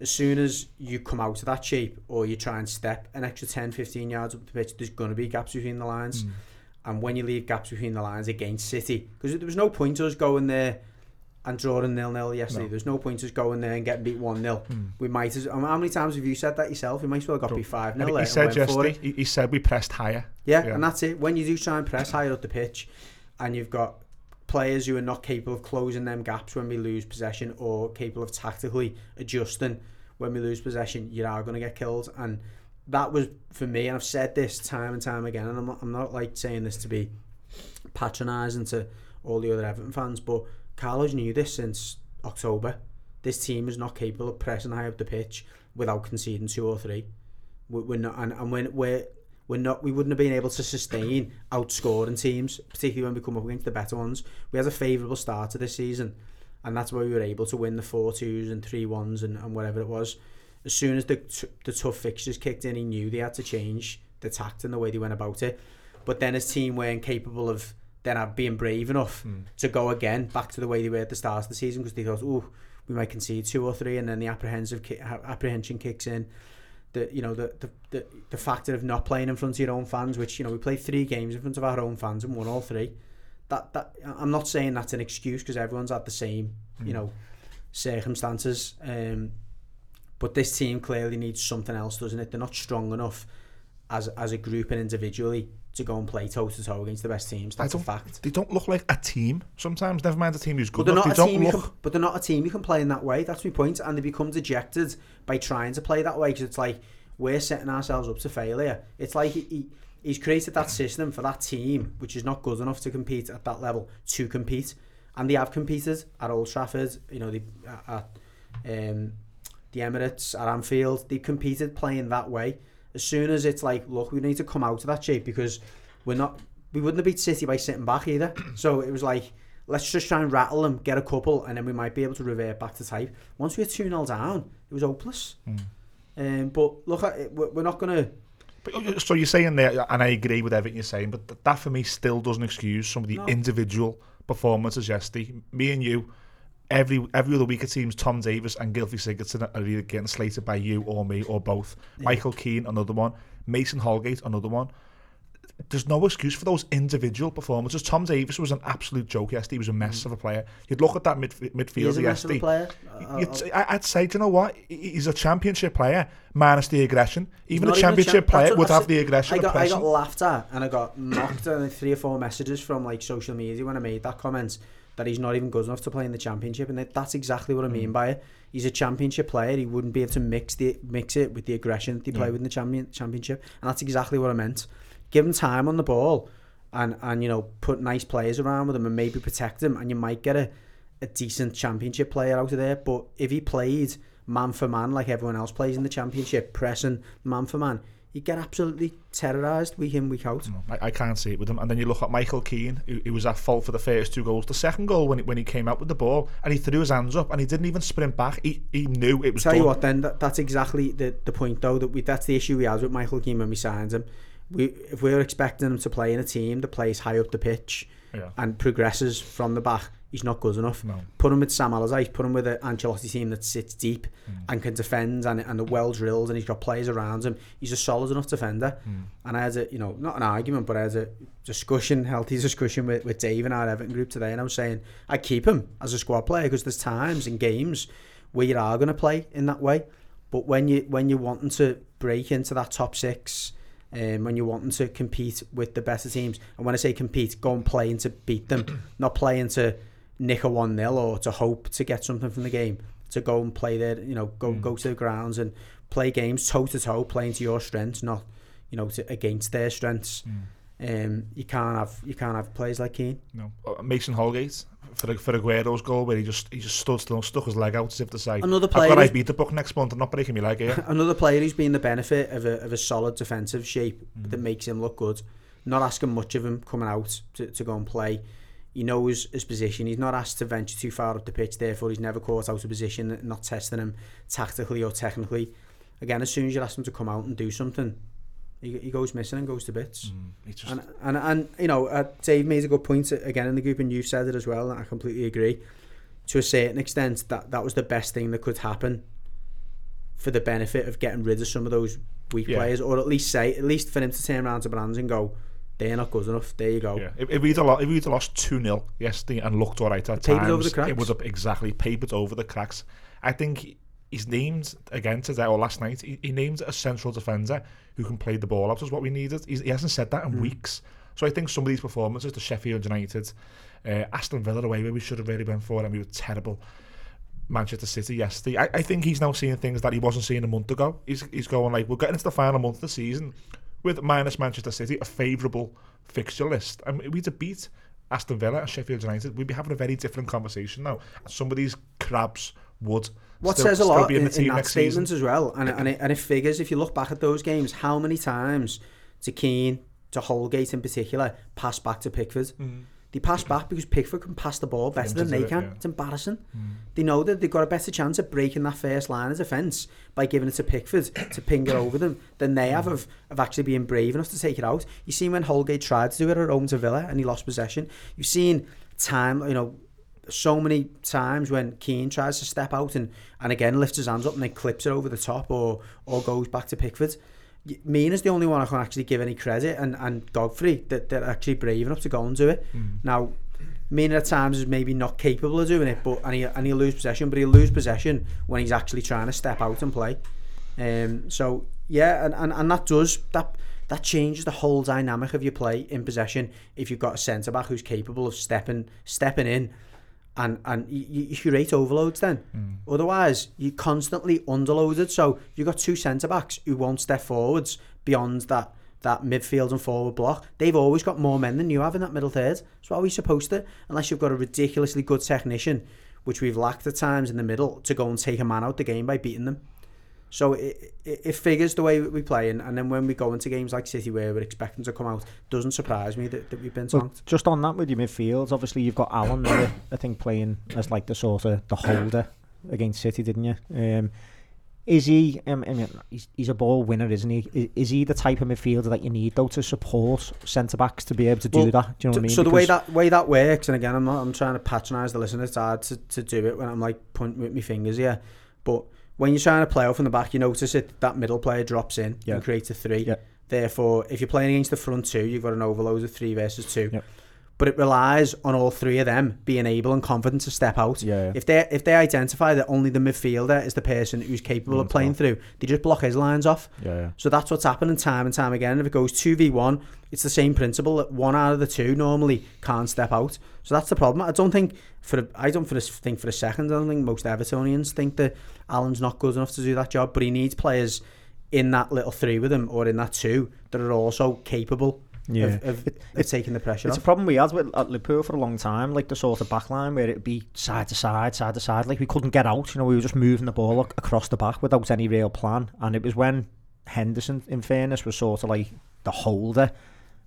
As soon as you come out of that shape or you try and step an extra 10, 15 yards up the pitch, there's going to be gaps between the lines. Hmm. And when you leave gaps between the lines against City, because there was no point us going there and drawing nil nil yesterday. No. There's no point us going there and getting beat one 0 hmm. We might as um, how many times have you said that yourself? We might as well have got Don't- beat five 0 he said yesterday, he, he said we pressed higher. yeah, Yeah. and that's it. When you do try and press higher up the pitch, and you've got players who are not capable of closing them gaps when we lose possession, or capable of tactically adjusting when we lose possession, you are going to get killed. And that was for me, and I've said this time and time again, and I'm not, I'm not like saying this to be patronising to all the other Everton fans, but Carlos knew this since October. This team is not capable of pressing high up the pitch without conceding two or three. We- We're not, and, and when we're we're not, we wouldn't have been able to sustain outscoring teams, particularly when we come up against the better ones. We had a favourable start to this season, and that's why we were able to win the four twos and three ones and, and whatever it was. As soon as the t- the tough fixtures kicked in, he knew they had to change the tact and the way they went about it. But then his team weren't capable of then being brave enough hmm. to go again back to the way they were at the start of the season because they thought, oh, we might concede two or three, and then the apprehensive ki- apprehension kicks in. The you know the, the the the factor of not playing in front of your own fans, which you know we played three games in front of our own fans and won all three. That that I'm not saying that's an excuse because everyone's had the same you know circumstances. Um, but this team clearly needs something else, doesn't it? They're not strong enough as as a group and individually to go and play toe to toe against the best teams. That's a fact. They don't look like a team sometimes. Never mind a team who's But good they're not They a team. Look. can, but they're not a team you can play in that way. That's my point. And they become dejected by trying to play that way because it's like we're setting ourselves up to failure. It's like he, he, he's created that system for that team, which is not good enough to compete at that level to compete. And they have competed at Old Trafford. You know, they at um, the Emirates at Anfield. They competed playing that way. As soon as it's like, look, we need to come out of that shape because we're not. We wouldn't have beat City by sitting back either. [CLEARS THROAT] So it was like, let's just try and rattle them, get a couple, and then we might be able to revert back to type. Once we were 2 0 down, it was hopeless. Um, but look, at it, we're not going to. But, so you're saying there, and I agree with everything you're saying, but that for me still doesn't excuse some of the No. individual performances yesterday. Me and you, every every other week it seems Tom Davies and Gylfi Sigurdsson are either getting slated by you or me or both. Michael Keane, another one. Mason Holgate, another one. There's no excuse for those individual performances. Tom Davies was an absolute joke yesterday. He was a mess mm. of a player. You'd look at that mid- He is midfield a mess of a yesterday. player. Uh, uh, I- I- You'd, say, do you know what? He's a championship player, minus the aggression. Even a even a championship champ- player would have the aggression I and got, I got laughed at and I got [CLEARS THROAT] mocked at three or four messages from like social media when I made that comment that he's not even good enough to play in the championship and that- that's exactly what I Mm. mean by it. He's a championship player. He wouldn't be able to mix the mix it with the aggression that he play Yeah. with in the champion championship and that's exactly what I meant. Give him time on the ball and and you know put nice players around with him and maybe protect him and you might get a a decent championship player out of there. But if he played man for man like everyone else plays in the championship, pressing man for man, he'd get absolutely terrorised week in, week out. I, I can't see it with him. And then you look at Michael Keane, who, who was at fault for the first two goals. The second goal, when he, when he came out with the ball and he threw his hands up and he didn't even sprint back, he, he knew it was Tell done. you what, then that, that's exactly the, the point though that we that's the issue we had with Michael Keane when we signed him. We if we were expecting him to play in a team that plays high up the pitch Yeah. and progresses from the back, he's not good enough. No. Put him with Sam Allardyce, put him with an Ancelotti team that sits deep and can defend and and are well drilled and he's got players around him. He's a solid enough defender. And I had a you know not an argument, but I had a discussion, healthy discussion with, with Dave and our Everton group today, and I was saying I keep him as a squad player because there's times in games where you are going to play in that way. But when you when you're wanting to break into that top six, um, when you're wanting to compete with the better teams, and when I say compete, go and play and to beat them, [CLEARS THROAT] not playing to nick a one 0 or to hope to get something from the game. To go and play there, you know, go go to the grounds and play games toe to toe, playing to your strengths, not you know to, against their strengths. Um, you can't have you can't have players like Keane. No. Uh, Mason Holgate for the for Aguero's goal where he just he just stood still, stuck his leg out as if to say, Another "I've got player I beat the book next month. I'm not breaking my leg here." [LAUGHS] Another player who's been the benefit of a, of a solid defensive shape that makes him look good. Not asking much of him coming out to, to go and play. He knows his position. He's not asked to venture too far up the pitch. Therefore, he's never caught out of position, not testing him tactically or technically. Again, as soon as you ask him to come out and do something, he, he goes missing and goes to bits. Mm, just And, and and you know, uh, Dave made a good point again in the group, and you've said it as well. And I completely agree. To a certain extent, that that was the best thing that could happen for the benefit of getting rid of some of those weak Yeah. players, or at least say, at least for him to turn around to Brands and go, they're not good enough. There you go. Yeah, if, if we'd have lost, if we'd have lost two 0 yesterday and looked all right at times, over the cracks. it would have exactly papered over the cracks. I think he's named again today or last night. He, he named a central defender who can play the ball out. Was what we needed. He's, he hasn't said that in Mm. weeks. So I think some of these performances, the Sheffield United, uh, Aston Villa away where we should have really been for, and we were terrible. Manchester City yesterday. I, I think he's now seeing things that he wasn't seeing a month ago. He's he's going like we're getting into the final month of the season with minus Manchester City, a favourable fixture list. I mean, we'd have beat Aston Villa and Sheffield United. We'd be having a very different conversation now. Some of these crabs would. What still, says a lot in in, that next season. statement as well, and, and, it, and it figures if you look back at those games, how many times to Keane, to Holgate in particular, pass back to Pickford. Mm. They pass back because Pickford can pass the ball better than they it, can. yeah. It's embarrassing. They know that they've got a better chance of breaking that first line of defence by giving it to Pickford to ping it over them than they have of, of actually being brave enough to take it out. You've seen when Holgate tried to do it at home to Villa and he lost possession. You've seen time, you know, so many times when Keane tries to step out and, and again lifts his hands up and then clips it over the top or or goes back to Pickford. Y- is the only one I can actually give any credit and, and Godfrey that they're actually brave enough to go and do it. Now, Mina at times is maybe not capable of doing it, but and, he, and he'll lose possession, but he'll lose possession when he's actually trying to step out and play. Um, so yeah, and, and, and that does that that changes the whole dynamic of your play in possession if you've got a centre back who's capable of stepping stepping in and and you, you you create overloads then. Hmm. Otherwise, you're constantly underloaded. So you've got two centre backs who won't step forwards beyond that that midfield and forward block. They've always got more men than you have in that middle third. So are we supposed to? Unless you've got a ridiculously good technician, which we've lacked at times in the middle, to go and take a man out the game by beating them. So it, it, it figures the way we play, and, and then when we go into games like City where we're expecting to come out, doesn't surprise me that, that we've been Well, just on that with your midfields, obviously you've got Alan there, I think playing as like the sort of the holder against City, didn't you? Um, is he? Um, I mean, he's, he's a ball winner, isn't he? Is, is he the type of midfielder that you need though to support centre backs to be able to do Well, that? Do you know what I mean? So the way that way that works, and again, I'm not I'm trying to patronise the listener. It's hard to, to do it when I'm like pointing with my fingers here. But when you're trying to play off in the back, you notice it that middle player drops in Yeah. and creates a three. Yeah. Therefore, if you're playing against the front two, you've got an overload of three versus two. Yep. But it relies on all three of them being able and confident to step out. Yeah, yeah. If they if they identify that only the midfielder is the person who's capable Mm, of playing through, they just block his lines off. yeah, yeah. So that's what's happening time and time again. If it goes 2v1, it's the same principle that one out of the two normally can't step out. So that's the problem. I don't think for a, I don't for a, think for a second. I don't think most Evertonians think that Alan's not good enough to do that job, but he needs players in that little three with him or in that two that are also capable Yeah. of, of, of taking the pressure It's a problem we had with at Liverpool for a long time, like the sort of backline where it'd be side to side, side to side. Like we couldn't get out. You know, we were just moving the ball across the back without any real plan. And it was when Henderson, in fairness, was sort of like the holder,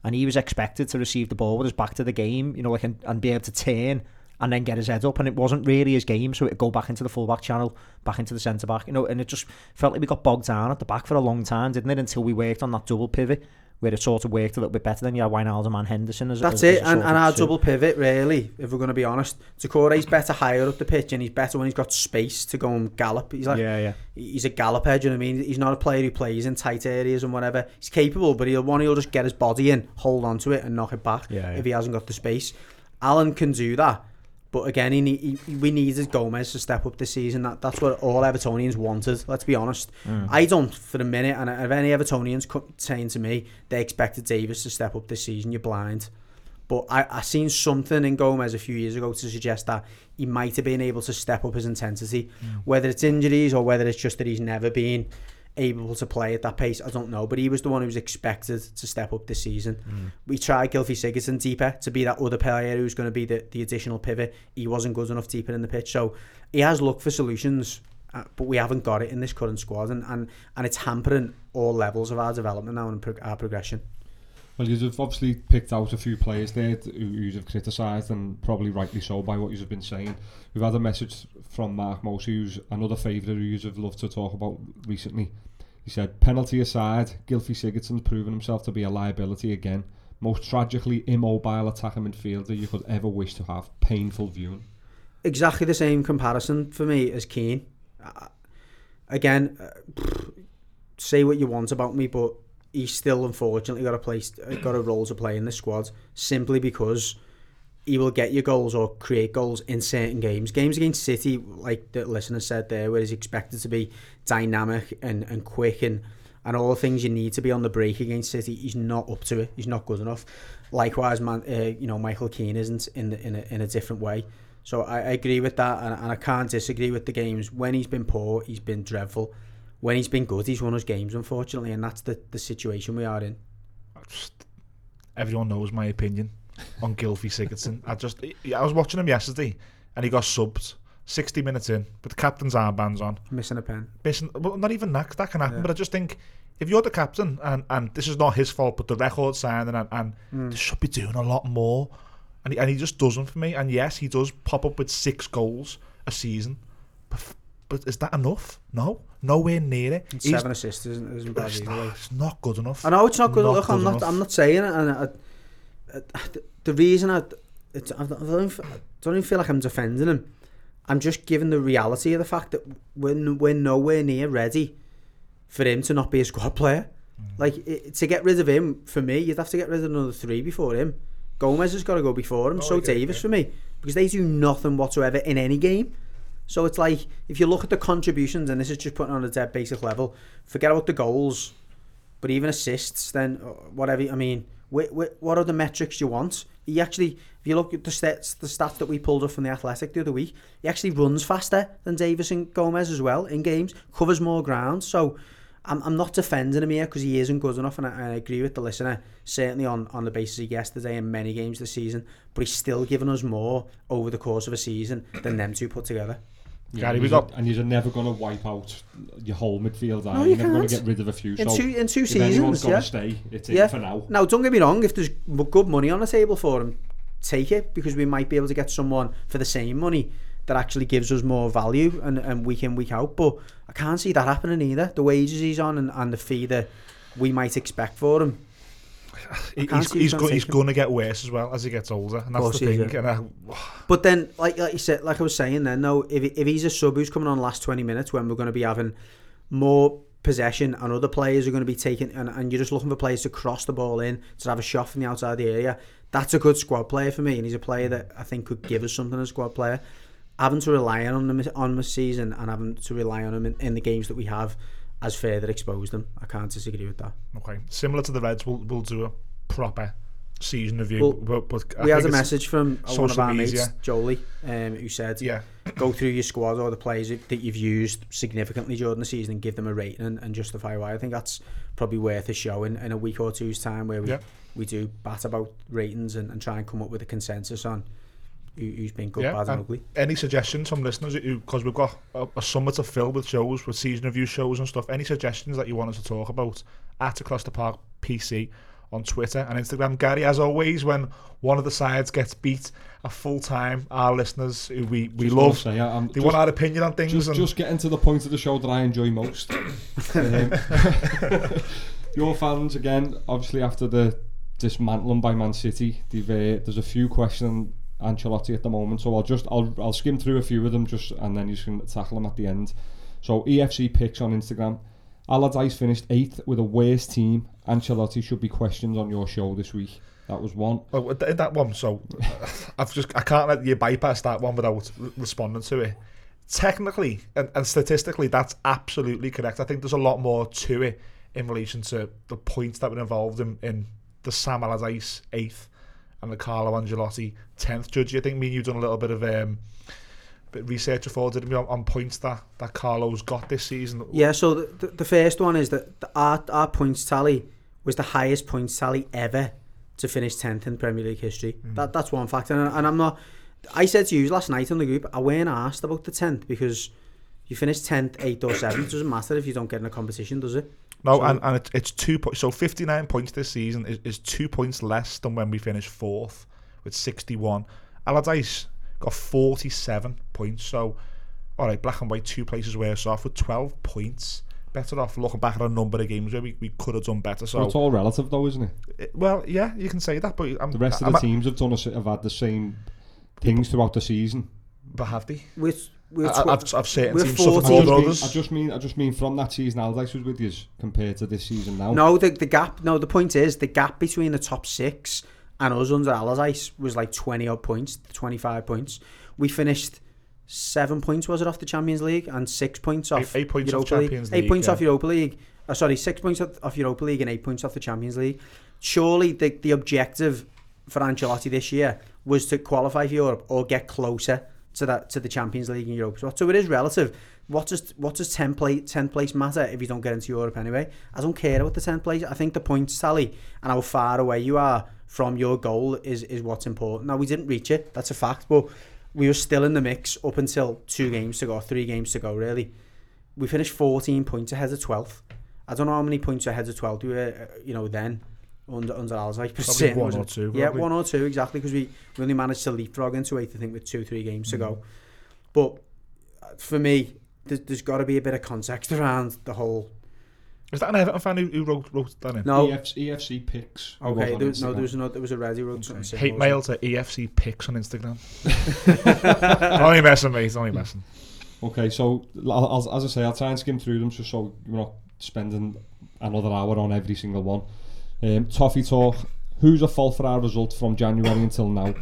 and he was expected to receive the ball with his back to the game. You know, like and, and be able to turn and then get his head up. And it wasn't really his game, so it'd go back into the full back channel, back into the centre back. You know, and it just felt like we got bogged down at the back for a long time, didn't it? Until we worked on that double pivot. Where it sort of worked a little bit better than you had Wijnaldum and Henderson as That's as, it, as and, and our two. double pivot, really, if we're going to be honest. Doucouré's better higher up the pitch, and he's better when he's got space to go and gallop. He's like, yeah, yeah. he's a galloper, do you know what I mean? He's not a player who plays in tight areas and whatever. He's capable, but he'll one he'll just get his body in, hold on to it, and knock it back Yeah, yeah. if he hasn't got the space. Alan can do that, but again, he, need, he we needed Gomes to step up this season. That that's what all Evertonians wanted. Let's be honest. Mm. I don't for a minute, and if any Evertonians come, saying to me they expected Davies to step up this season, you're blind. But I, I seen something in Gomes a few years ago to suggest that he might have been able to step up his intensity. Whether it's injuries or whether it's just that he's never been able to play at that pace, I don't know. But he was the one who was expected to step up this season. We tried Gylfi Sigurdsson deeper to be that other player who's going to be the, the additional pivot. He wasn't good enough deeper in the pitch. So he has looked for solutions, uh, but we haven't got it in this current squad. And, and, and it's hampering all levels of our development now and pro- our progression. Well, you've obviously picked out a few players there who you've criticised, and probably rightly so by what you've been saying. We've had a message from Mark Mosey, who's another favourite who you've loved to talk about recently. He said, penalty aside, Gylfi Sigurdsson's proven himself to be a liability again. Most tragically immobile attacking midfielder you could ever wish to have. Painful viewing. Exactly the same comparison for me as Keane. Uh, again, uh, say what you want about me, but he's still unfortunately got a place, got a role to play in the squad simply because he will get you goals or create goals in certain games. Games against City, like the listener said there, where he's expected to be dynamic and, and quick and and all the things you need to be on the break against City, he's not up to it. He's not good enough. Likewise, man, uh, you know Michael Keane isn't in the, in a, in a different way. So I, I agree with that, and, and I can't disagree with the games. When he's been poor, he's been dreadful. When he's been good, he's won his games, unfortunately, and that's the, the situation we are in. Just, everyone knows my opinion on [LAUGHS] Gylfi Sigurdsson. I just, I was watching him yesterday, and he got subbed 60 minutes in, but the captain's armbands on. Missing a pen. Missing, well, not even that, that can happen, Yeah. but I just think if you're the captain, and, and this is not his fault, but the record signing, and, and Mm. they should be doing a lot more. And he, and he just doesn't for me. And yes, he does pop up with six goals a season, but, but is that enough? No, nowhere near it. And He's- Seven assists isn't, isn't bad it's, either. not, it's not good enough. I know it's not good. Not Look, I'm good not. enough. I'm not saying it. And I, I, the, reason I, I don't, even don't even feel like I'm defending him. I'm just giving the reality of the fact that we're, we're nowhere near ready for him to not be a squad [LAUGHS] player. Mm. Like it, to get rid of him for me, you'd have to get rid of another three before him. Gomes has got to go before him. Oh, so I it, Davies yeah. for me because they do nothing whatsoever in any game. So it's like if you look at the contributions, and this is just putting on a dead basic level. Forget about the goals, but even assists, then uh, whatever. I mean, wh- wh- what are the metrics you want? He actually, if you look at the stats, the stats that we pulled up from the Athletic the other week, he actually runs faster than Davies and Gomes as well in games, covers more ground. So I'm, I'm not defending him here because he isn't good enough, and I, I agree with the listener certainly on, on the basis of yesterday and many games this season. But he's still given us more over the course of a season than them two put together. Gary, and we got- and you're never going to wipe out your whole midfield. Are No, you? you You're never going to get rid of a few. In so two in two if anyone's seasons, going yeah. to stay, it's Yeah. in for now. Now, don't get me wrong. If there's good money on the table for him, take it because we might be able to get someone for the same money that actually gives us more value and, and week in week out. But I can't see that happening either. The wages he's on and, and the fee that we might expect for him. He's he's, go, he's going to get worse as well as he gets older, and that's the thing. And I, But then, like like you said, like I was saying, then no, if if he's a sub who's coming on last twenty minutes when we're going to be having more possession and other players are going to be taking and, and you're just looking for players to cross the ball in to have a shot from the outside of the area. That's a good squad player for me, and he's a player that I think could give us something as a squad player. Having to rely on him on the season and having to rely on him in, in the games that we have has further exposed them. I can't disagree with that. okay, similar to the Reds, we'll we'll do a proper season review. Well, but, but I we had a message from one of our mates, media. Jolie, um, who said, Yeah, go through your squad or the players that you've used significantly during the season and give them a rating and, and justify why. I think that's probably worth a show in, in a week or two's time where we, Yeah. we do bat about ratings and, and try and come up with a consensus on who's been good, Yeah, bad, and and- ugly. any suggestions from listeners? Because we've got a, a summer to fill with shows, with season review shows and stuff. Any suggestions that you want us to talk about at Across the Park PC on Twitter and Instagram? Gary, as always, when one of the sides gets beat a full time, our listeners who we, we Just love, Say, I'm they just, want our opinion on things. just, and just getting to the point of the show that I enjoy most. [LAUGHS] Um, [LAUGHS] your fans again, obviously after the dismantling by Man City, uh, there's a few questions on Ancelotti at the moment, so I'll just I'll I'll skim through a few of them just and then you can tackle them at the end. So EFC picks on Instagram. Allardyce finished eighth with a worse team. Ancelotti should be questioned on your show this week. That was one. Th- that one, so [LAUGHS] I've just I can't let you bypass that one without re- responding to it. Technically and, and statistically, that's absolutely correct. I think there's a lot more to it in relation to the points that were involved in, in the Sam Allardyce eighth and the Carlo Ancelotti tenth. Judge, I think me and you've done a little bit of um, bit of research before, didn't we, on, on points that that Carlo's got this season? Yeah, so the, the, first one is that the, our, our points tally was the highest points tally ever to finish 10th in Premier League history. That That's one factor. And, and I'm not... I said to you last night on the group, I weren't asked about the 10th because you finish 10th, 8th or 7th. It doesn't matter if you don't get in a competition, does it? No, So- and, and it, it's two points. So 59 points this season is, is two points less than when we finished fourth with 61. Allardyce got 47 points. So, all right, black and white, two places worse off with 12 points. Better off looking back at a number of games where we, we could have done better. So So, it's all relative, though, isn't it? it- well, yeah, you can say that, but I'm, The rest of I'm the a- teams have done a, s- have had the same things throughout the season. But have they? We're, we're I, tw- I've, I've certain we're teams suffered more I than just, mean, I just mean, I just mean from that season Allardyce was with you compared to this season now. No, the, the gap. No, the point is the gap between the top six and us under Allardyce was like twenty odd points, twenty five points. We finished seven points, was it off the Champions League, and six points off Eight- eight points off Champions League. Eight League, points yeah. off Europa League. Uh, sorry, six points off, off Europa League and eight points off the Champions League. Surely the the objective for Ancelotti this year was to qualify for Europe or get closer to that to the Champions League in Europe. So, it is relative. What does what does tenth place tenth place matter if you don't get into Europe anyway? I don't care about the tenth place. I think the points tally and how far away you are from your goal is is what's important. Now we didn't reach it. That's a fact, but we were still in the mix up until two games to go, three games to go. Really, we finished fourteen points ahead of twelfth. I don't know how many points ahead of twelfth we were. uh, You know then. Under under Allardyce, but Probably certainly one or two, Yeah, one or two exactly because we, we only managed to leapfrog into eighth, I think, with two three games to go. But uh, for me, there's, there's got to be a bit of context around the whole. Is that an Everton fan who, who wrote, wrote that in? No, EFC, EFC picks. okay, there, was- no, there was no, there was a ready wrote something. Hate mail to EFC picks on Instagram. only messing, mate. Only messing. Okay, so I'll, I'll, as I say, I'll try and skim through them just so we're not spending another hour on every single one. Um, toffee talk. Who's at fault for our result from January until now?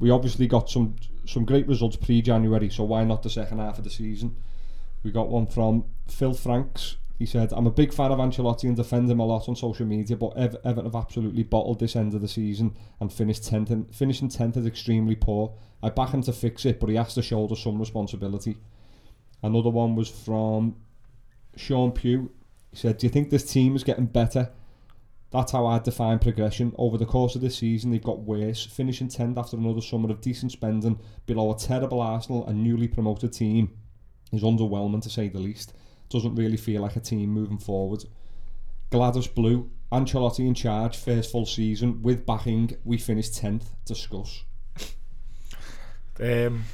We obviously got some some great results pre-January, so why not the second half of the season? We got one from Phil Franks. He said, I'm a big fan of Ancelotti and defend him a lot on social media, but Ever Everton have absolutely bottled this end of the season and finished 10th finishing 10th is extremely poor. I back him to fix it, but he has to shoulder some responsibility. Another one was from Sean Pugh. He said, do you think this team is getting better That's how I define progression. Over the course of this season, they've got worse, finishing 10th after another summer of decent spending below a terrible Arsenal and newly promoted team is underwhelming to say the least. Doesn't really feel like a team moving forward. Gwladys Blue, Ancelotti in charge, first full season with backing. We finished 10th. Discuss. Um,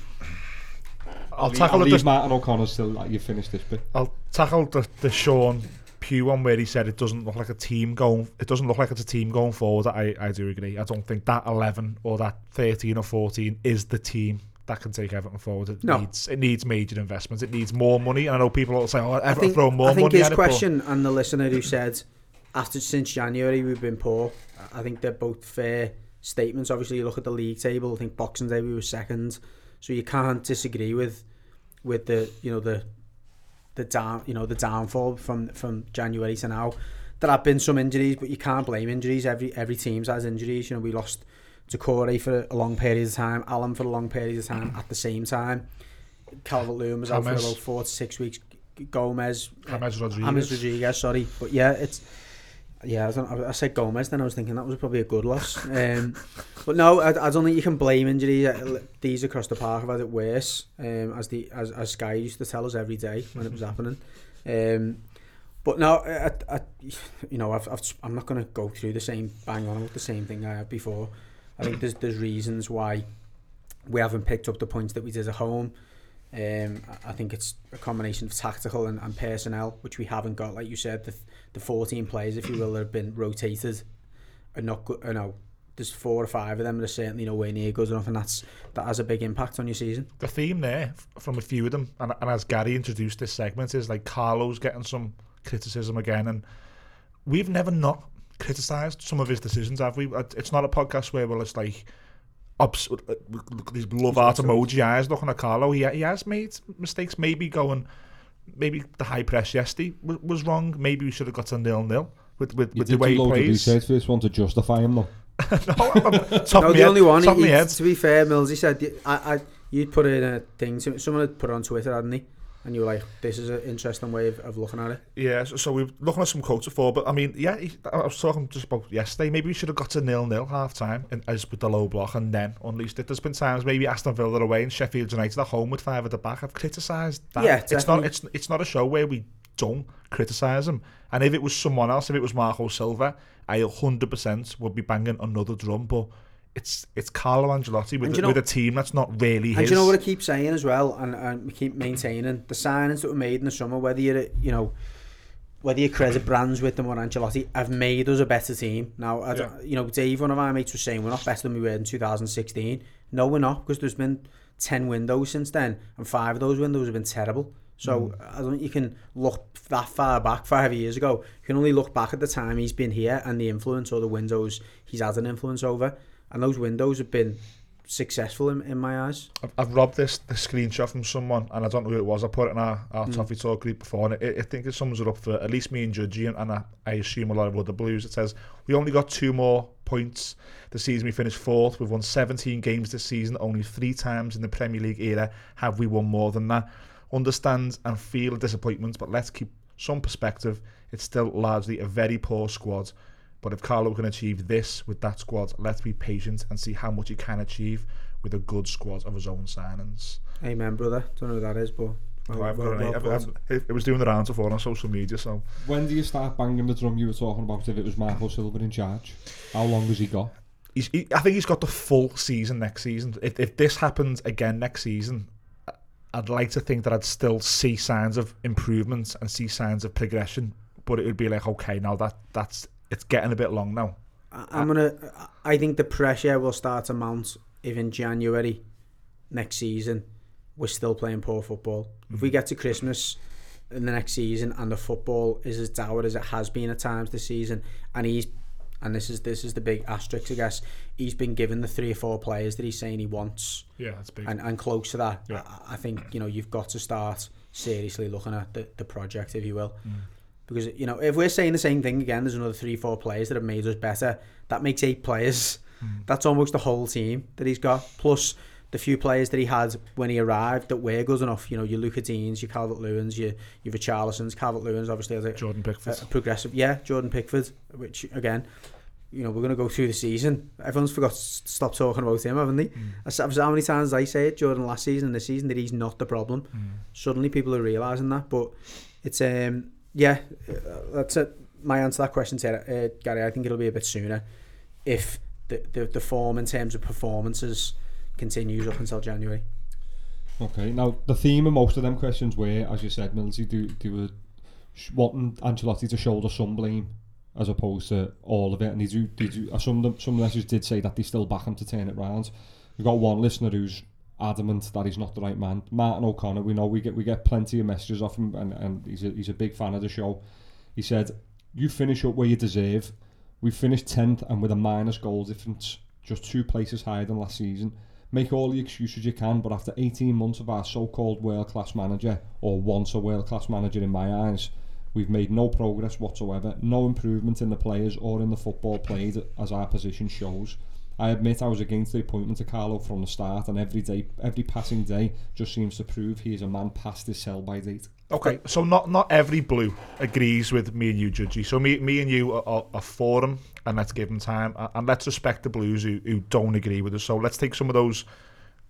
I'll leave- tackle I'll it. leave Just, Martin O'Connor still. Like, you finish this bit. I'll tackle the, the Sean Pugh one where he said it doesn't look like a team going. It doesn't look like it's a team going forward. I I do agree. I don't think that eleven or that thirteen or fourteen is the team that can take Everton forward. It No. needs it needs major investments. It needs more money. And I know people will say, "Oh, I Everton think, throw more I think money his at it." but- question and the listener who said after since January we've been poor. I think they're both fair statements. Obviously, you look at the league table. I think Boxing Day we were second, so you can't disagree with with the you know the the down, you know, the downfall from from January to now. There have been some injuries, but you can't blame injuries. Every every team's has injuries. You know, we lost to Corey for a long period of time, Alan for a long period of time. At the same time, Calvert Lewin was out for about four to six weeks. Gomez, James Rodriguez. James Rodriguez, sorry, but yeah, it's yeah. I, I said Gomes, then I was thinking that was probably a good loss. Um, but no, I, I don't think you can blame injuries. Uh, These across the park have had it worse, um, as the as, as Sky used to tell us every day when it was happening. Um, but no, I, I, you know, I've, I've, I'm not going to go through the same bang on with the same thing I had before. I think there's there's reasons why we haven't picked up the points that we did at home. Um, I- I think it's a combination of tactical and, and personnel, which we haven't got. Like you said, the the 14 players, if you will, that have been rotated, are not good. You know, there's four or five of them that are certainly nowhere near good enough, and that's that has a big impact on your season. the theme there from a few of them, and, and as Gary introduced this segment, is like Carlo's getting some criticism again, and we've never not criticised some of his decisions, have we? Uh, It's not a podcast where well, it's like. Look at these love art emoji eyes looking at Carlo. He, he has made mistakes. Maybe going, maybe the high press yesterday was, was wrong. Maybe we should have got to nil nil with with, You with the way do he loads of plays. research for this one to justify him, though. [LAUGHS] no, I'm, top no, the my only one. Top He, of my head. to be fair, Mills, he said, I, I, you'd put in a thing. Someone had put it on Twitter, hadn't he? and you were like, this is an interesting way of, of looking at it. Yeah, so, so were looking at some quotes before, but I mean, yeah, he, I was talking just about yesterday, maybe we should have got to nil-nil half-time and, as with the low block and then unleashed it. There's been times maybe Aston Villa away and Sheffield United at home with five at the back. I've criticised that. Yeah, definitely. it's not, it's, it's not a show where we don't criticise him. And if it was someone else, if it was Marco Silva, I 100% would be banging another drum, but it's it's Carlo Ancelotti with, a, know- with a team that's not really his. And you know what I keep saying as well, and, and we keep maintaining the signings that were made in the summer, whether you're, you know, whether you credit Brands with them or Ancelotti, have made us a better team. Now, I don't- you know, Dave, one of our mates was saying we're not better than we were in 2016. No, we're not, because there's been 10 windows since then, and five of those windows have been terrible. So hmm. I don't think you can look that far back, five years ago. You can only look back at the time he's been here and the influence or the windows he's had an influence over. And those windows have been successful in, in my eyes. I've, I've robbed this the screenshot from someone, and I don't know who it was. I put it in our, our mm. Toffee Talk group before, and it, I think it sums it up for at least me and Judgy, and, and I, I assume a lot of other Blues. It says, We only got two more points. The season we finished fourth. We've won 17 games this season. Only three times in the Premier League era have we won more than that. Understand and feel disappointment, but let's keep some perspective. It's still largely a very poor squad. But if Carlo can achieve this with that squad, let's be patient and see how much he can achieve with a good squad of his own signings. Amen, brother. Don't know who that is, but. well- I've got well- well eight. I've- put. I've- it, it was doing the rounds before on social media, so When do you start banging the drum you were talking about if it was Marco Silva in charge? How long has he got? he's, he, I think he's got the full season next season. If, if this happens again next season, I- I'd like to think that I'd still see signs of improvement and see signs of progression. But it would be like, okay, now that that's it's getting a bit long now. I'm gonna. I think the pressure will start to mount if in January next season we're still playing poor football. If we mm. get to Christmas in the next season and the football is as dour as it has been at times this season, and he's and this is this is the big asterisk, I guess. He's been given the three or four players that he's saying he wants, Yeah, that's big. and, and close to that. Yeah. I, I think you know you've got to start seriously looking at the, the project, if you will. Mm. Because you know, if we're saying the same thing again, there's another three, four players that have made us better. That makes eight players. Hmm. That's almost the whole team that he's got. Plus the few players that he had when he arrived that were good enough. You know, your Lucas Dignes, your Calvert Lewins, your your Richarlisons. Calvert Lewins obviously has a, Jordan Pickford. a progressive. Yeah, Jordan Pickford, which again, you know, we're going to go through the season. Everyone's forgot to stop talking about him, haven't they? Hmm. I s- How many times I say it, Jordan last season and this season, that he's not the problem. Hmm. Suddenly people are realising that. But it's, um, yeah, that's it. My answer to that question, Sarah, uh, Gary, I think it'll be a bit sooner if the, the, the form in terms of performances continues up until January. Okay, now the theme of most of them questions were, as you said, Millsy, do they were wanting Ancelotti to shoulder some blame as opposed to all of it, and do, they do. uh, Some of them, some messages did say that they still back him to turn it round. We've got one listener who's adamant that he's not the right man. Martin O'Connor, we know we get we get plenty of messages off him, and, and he's a, he's a big fan of the show. He said, "You finish up where you deserve. We finished tenth and with a minus goal difference, just two places higher than last season. Make all the excuses you can, but after 18 months of our so-called world-class manager, or once a world-class manager in my eyes, we've made no progress whatsoever, no improvement in the players or in the football played as our position shows. I admit I was against the appointment of Carlo from the start, and every day, every passing day, just seems to prove he is a man past his sell-by date. Okay, so not not every blue agrees with me and you, Judgy. So me me and you are, are, are for him, and let's give him time, and let's respect the blues who, who don't agree with us. So let's take some of those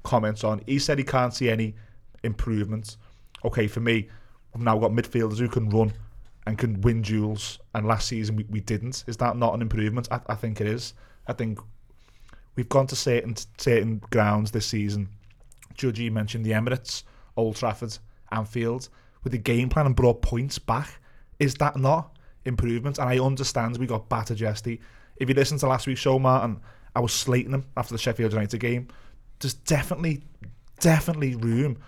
comments on. He said he can't see any improvements. Okay, for me, we've now got midfielders who can run and can win duels, and last season we, we didn't. Is that not an improvement? I, I think it is. I think we've gone to certain certain grounds this season. Judgy mentioned the Emirates, Old Trafford, Anfield, with the game plan and brought points back. Is that not improvement? And I understand we got battered yesterday. If you listen to last week's show, Martin, I was slating him after the Sheffield United game. There's definitely, definitely room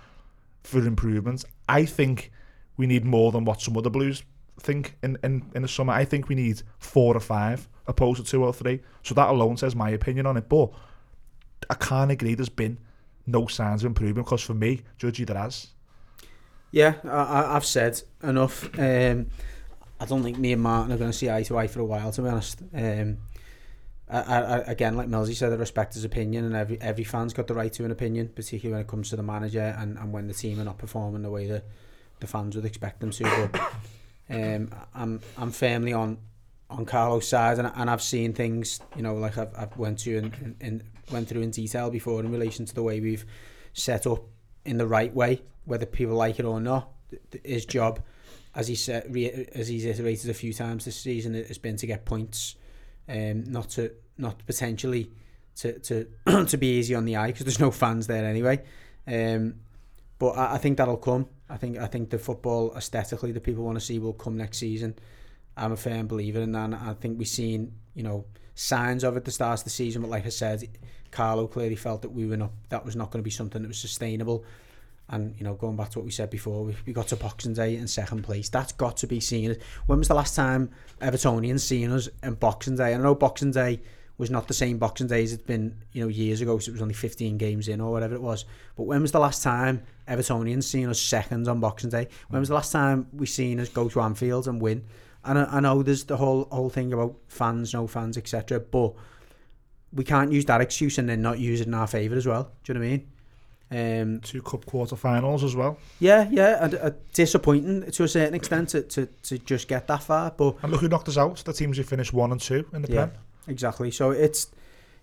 for improvement. I think we need more than what some other Blues think in, in, in the summer. I think we need four or five opposed to two or three. So that alone says my opinion on it. But I can't agree there's been no signs of improvement because for me, Judgy, there has. Yeah, I, I've said enough. Um, I don't think me and Martin are going to see eye to eye for a while, to be honest. Um, I, I- again, like Millsy said, I respect his opinion, and every every fan's got the right to an opinion, particularly when it comes to the manager and, and when the team are not performing the way that the fans would expect them to. But [COUGHS] um, I'm I'm firmly on on Carlo's side, and, and I've seen things, you know, like I've, I've went to and, in went through in detail before in relation to the way we've set up in the right way, whether people like it or not. His job as he said, re- as he's iterated a few times this season, has been to get points, um, not to not potentially to to [CLEARS THROAT] to be easy on the eye because there's no fans there anyway. Um, but I, I think that'll come. I think I think the football aesthetically that people want to see will come next season. I'm a firm believer in that. I think we've seen you know signs of it at the start of the season, but like I said, Carlo clearly felt that we were not that was not going to be something that was sustainable. And you know, going back to what we said before, we, we got to Boxing Day in second place. That's got to be seen. When was the last time Evertonians seen us in Boxing Day? I know Boxing Day was not the same Boxing Day as it's been, you know, years ago. So it was only 15 games in or whatever it was. But when was the last time Evertonians seen us second on Boxing Day? When was the last time we seen us go to Anfield and win? And I, I know there's the whole whole thing about fans, no fans, etc. But we can't use that excuse and then not use it in our favour as well. Do you know what I mean? Um, Two cup quarter-finals as well. yeah, yeah, and, uh, disappointing to a certain extent to, to, to just get that far, but And look who knocked us out. The teams who finished one and two in the Yeah. Prem. exactly. So it's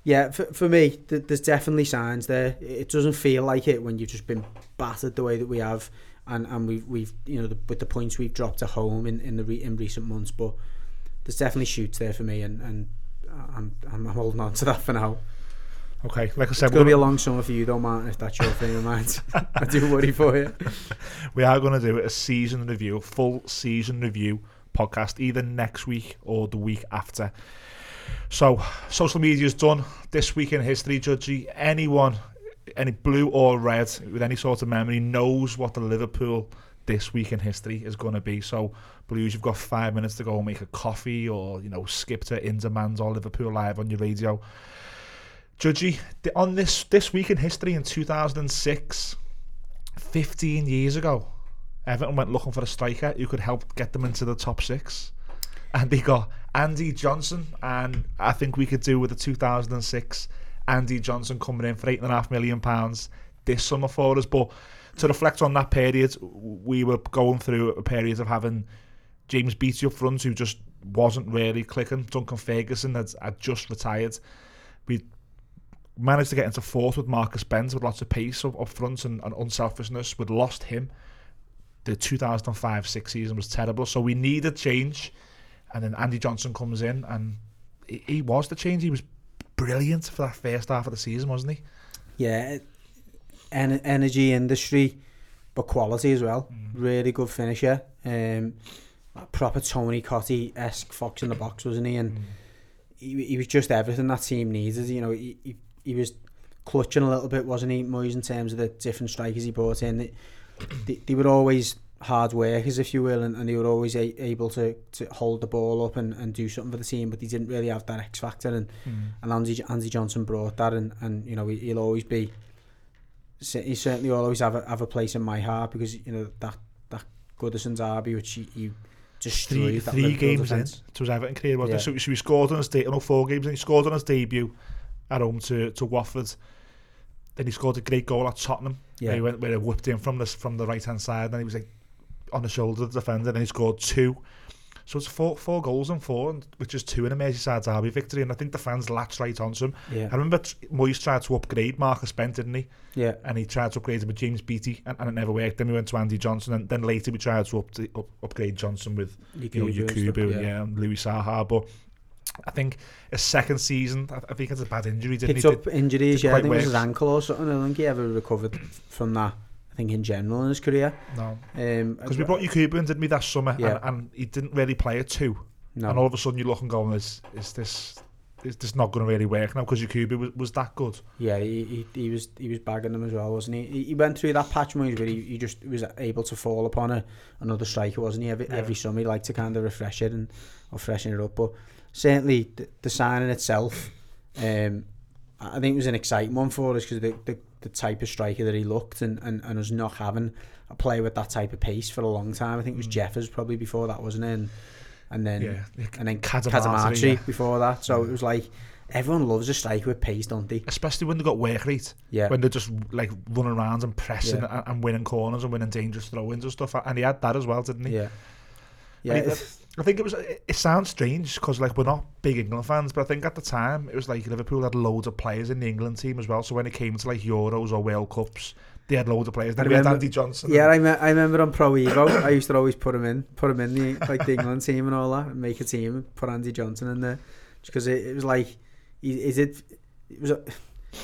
yeah, for, for me, th- there's definitely signs there. It doesn't feel like it when you've just been battered the way that we have, and and we've we've you know the, with the points we've dropped at home in in the re, in recent months, but there's definitely shoots there for me, and and I'm I'm holding on to that for now. Okay, like I said, It's we're gonna be a long summer for you, though, Martin. If that's your thing of mind, [LAUGHS] I do worry for you. [LAUGHS] we are going to do a season review, a full season review podcast, either next week or the week after. So, social media is done. This week in history, Judgy, anyone, any blue or red, with any sort of memory, knows what the Liverpool this week in history is going to be. So, Blues, you've got five minutes to go and make a coffee or, you know, skip to In Demand or Liverpool Live on your radio. Judgy, on this this week in history in 2006, 15 years ago, Everton went looking for a striker who could help get them into the top six. And they got Andy Johnson, and I think we could do with the 2006 Andy Johnson coming in for eight and a half million pounds this summer for us. But to reflect on that period, we were going through a period of having James Beattie up front, who just wasn't really clicking. Duncan Ferguson had, had just retired. We managed to get into fourth with Marcus Bent with lots of pace up, up front and, and unselfishness. We'd lost him. The 2005-6 season was terrible, so we needed change. And then Andy Johnson comes in, and he, he was the change. He was brilliant for that first half of the season, wasn't he? Yeah, en energy industry, but quality as well. Mm. Really good finisher. Um, proper Tony Cotty-esque fox in the box, wasn't he? And mm. he, he was just everything that team needed. You know, he, he, he was clutching a little bit, wasn't he, Moyes, in terms of the different strikers he brought in. They, they, they were always hard workers, if you will, and, and they were always a, able to, to hold the ball up and, and do something for the team, but they didn't really have that X factor. And, hmm. and Andy, Andy Johnson brought that, and, and you know, he, he'll always be he certainly will always have a, have a place in my heart because you know that that Goodison derby which he, he destroyed Three, that three games in defence. to his Everton career, wasn't Yeah. it? So, so he scored on his de- no, four games, and he scored on his debut at home to, to Watford. Then he scored a great goal at Tottenham. Yeah. Where he went where he whipped in from this from the right hand side, and he was like on the shoulder of the defender, and he scored two. So it's four four goals and four, which is two in a Merseyside derby victory, and I think the fans latched right onto him. Yeah, I remember Moyes tried to upgrade Marcus Bent, didn't he? yeah, And he tried to upgrade him with James Beattie, and, and it never worked. Then we went to Andy Johnson, and then later we tried to up, up, upgrade Johnson with you know, Yakubu and stuff, Yakubu, yeah. and Louis Saha. But I think his second season, I, I think it's a bad injury, didn't picked he? up injuries. did Yeah, I think it was his ankle or something. I don't think he ever recovered from that. I think in general in his career. no, Um, because we brought Yakubu in, didn't we, that summer, Yeah. and, and he didn't really play it two. no. And all of a sudden you look and go, is is this is this not going to really work now? Because Yakubu was, was that good. Yeah, he, he, he was he was bagging them as well, wasn't he? He, he went through that patch where he, he just was able to fall upon a, another striker, wasn't he? Every, Yeah. every summer he liked to kind of refresh it and or freshen it up. But certainly the, the signing itself, um, I I think it was an exciting one for us because the, the the type of striker that he looked and, and, and us not having a player with that type of pace for a long time. I think it was Mm. Jeffers probably before that, wasn't it? And, and then Yeah, and then Cadamarteri yeah. before that. So it was like everyone loves a striker with pace, don't they? especially when they got work rate. Yeah. when they're just like running around and pressing Yeah. and, and winning corners and winning dangerous throw-ins and stuff. And he had that as well, didn't he? Yeah. Yeah. I mean, it's- I think it was. It, sounds strange because like we're not big England fans, but I think at the time it was like Liverpool had loads of players in the England team as well. So when it came to like Euros or World Cups, they had loads of players. I Then we had remember- Andy Johnson. Yeah, I, me- I remember on Pro Evo, I used to always put him in, put him in the like the England team and all that, and make a team put Andy Johnson in there, because it, it was like, is it? It was one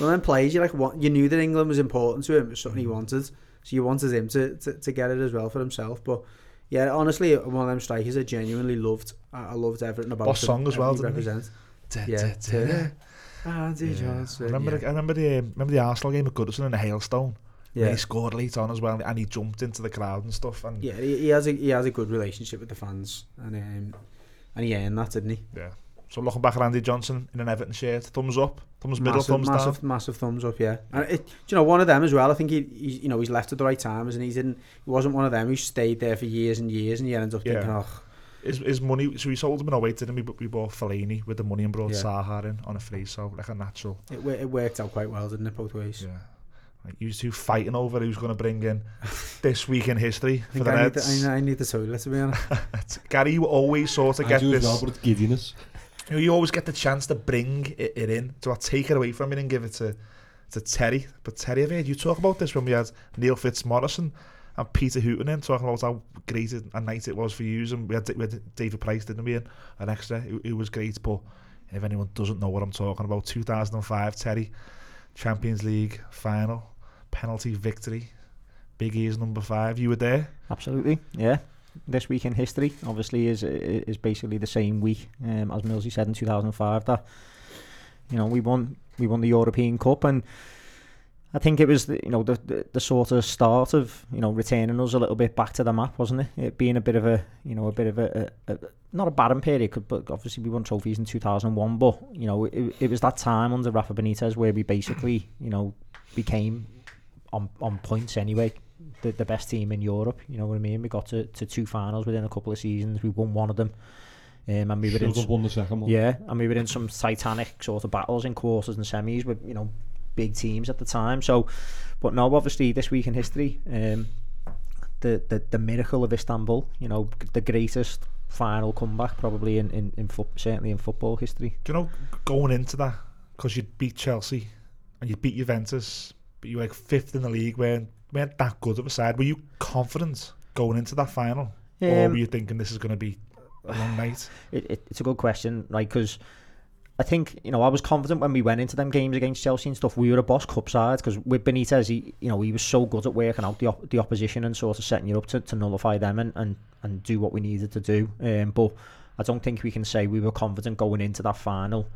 of them plays you like what you knew that England was important to him, it was something he mm. wanted, so you wanted him to, to, to get it as well for himself. But yeah, honestly, one of them strikers I genuinely loved. I, I loved everything about Boss him, song as well, didn't represent. Da, Yeah, da, da. Andy Yeah. Johnson. I remember, yeah. the, I remember the um, remember the Arsenal game at Goodison in the hailstone. Yeah. yeah. He scored late on as well, and he jumped into the crowd and stuff. And Yeah, he, he has a he has a good relationship with the fans, and um, and he earned that, didn't he? yeah. So looking back at Andy Johnson in an Everton shirt, thumbs up, thumbs middle, massive, thumbs massive, down. massive thumbs up. Yeah, and it, you know one of them as well? I think he, he's, you know, he's left at the right time, and he didn't. He wasn't one of them who stayed there for years and years, and he ended up Yeah. thinking, oh, His, his money, so we sold him in 08, didn't we? But we bought Fellaini with the money and brought Yeah. Saha in on a free, so like a natural. it, it worked out quite well, didn't it, both ways? Yeah. Like, you two fighting over who's going to bring in [LAUGHS] this week in history I for think the I need, the, Neds. I, I need the toilet to be honest. [LAUGHS] Gary, you always sort of I get do as this. well, but it's giddiness. You, know, you always get the chance to bring it, it in, to take it away from it and give it to, to Terry. But Terry, I've you talk about this when we had Neil Fitzmaurice and Peter Hooton in talking about how great a night it was for you. And we had, we had David Price, didn't we, and an extra, who, who was great. But if anyone doesn't know what I'm talking about, 2005, Terry, Champions League final, penalty victory, Big E's number five. You were there. Absolutely, yeah. This week in history, obviously, is is basically the same week um, as Millsy said in 2005. That you know we won we won the European Cup, and I think it was the, you know the, the the sort of start of you know returning us a little bit back to the map, wasn't it? It being a bit of a you know a bit of a, a, a not a barren period, but obviously we won trophies in 2001. But you know it, it was that time under Rafa Benitez where we basically you know became on on points anyway the, the best team in Europe. You know what I mean? We got to, to two finals within a couple of seasons. We won one of them. Um, and we were Should in have won the second one. yeah, and we were in some titanic sort of battles in quarters and semis with you know big teams at the time. So, but no, obviously this week in history, um, the the the miracle of Istanbul. You know, the greatest final comeback probably in in, in fo- certainly in football history. Do you know going into that because you'd beat Chelsea and you'd beat Juventus, but you were like fifth in the league, weren't weren't that good of a side. Were you confident going into that final, or Um, were you thinking this is going to be a long night? [SIGHS] it, it, it's a good question, right? Because I think you know I was confident when we went into them games against Chelsea and stuff. We were a boss cup side because with Benitez, he you know he was so good at working out the op- the opposition and sort of setting you up to, to nullify them and, and and do what we needed to do. Um, but I don't think we can say we were confident going into that final.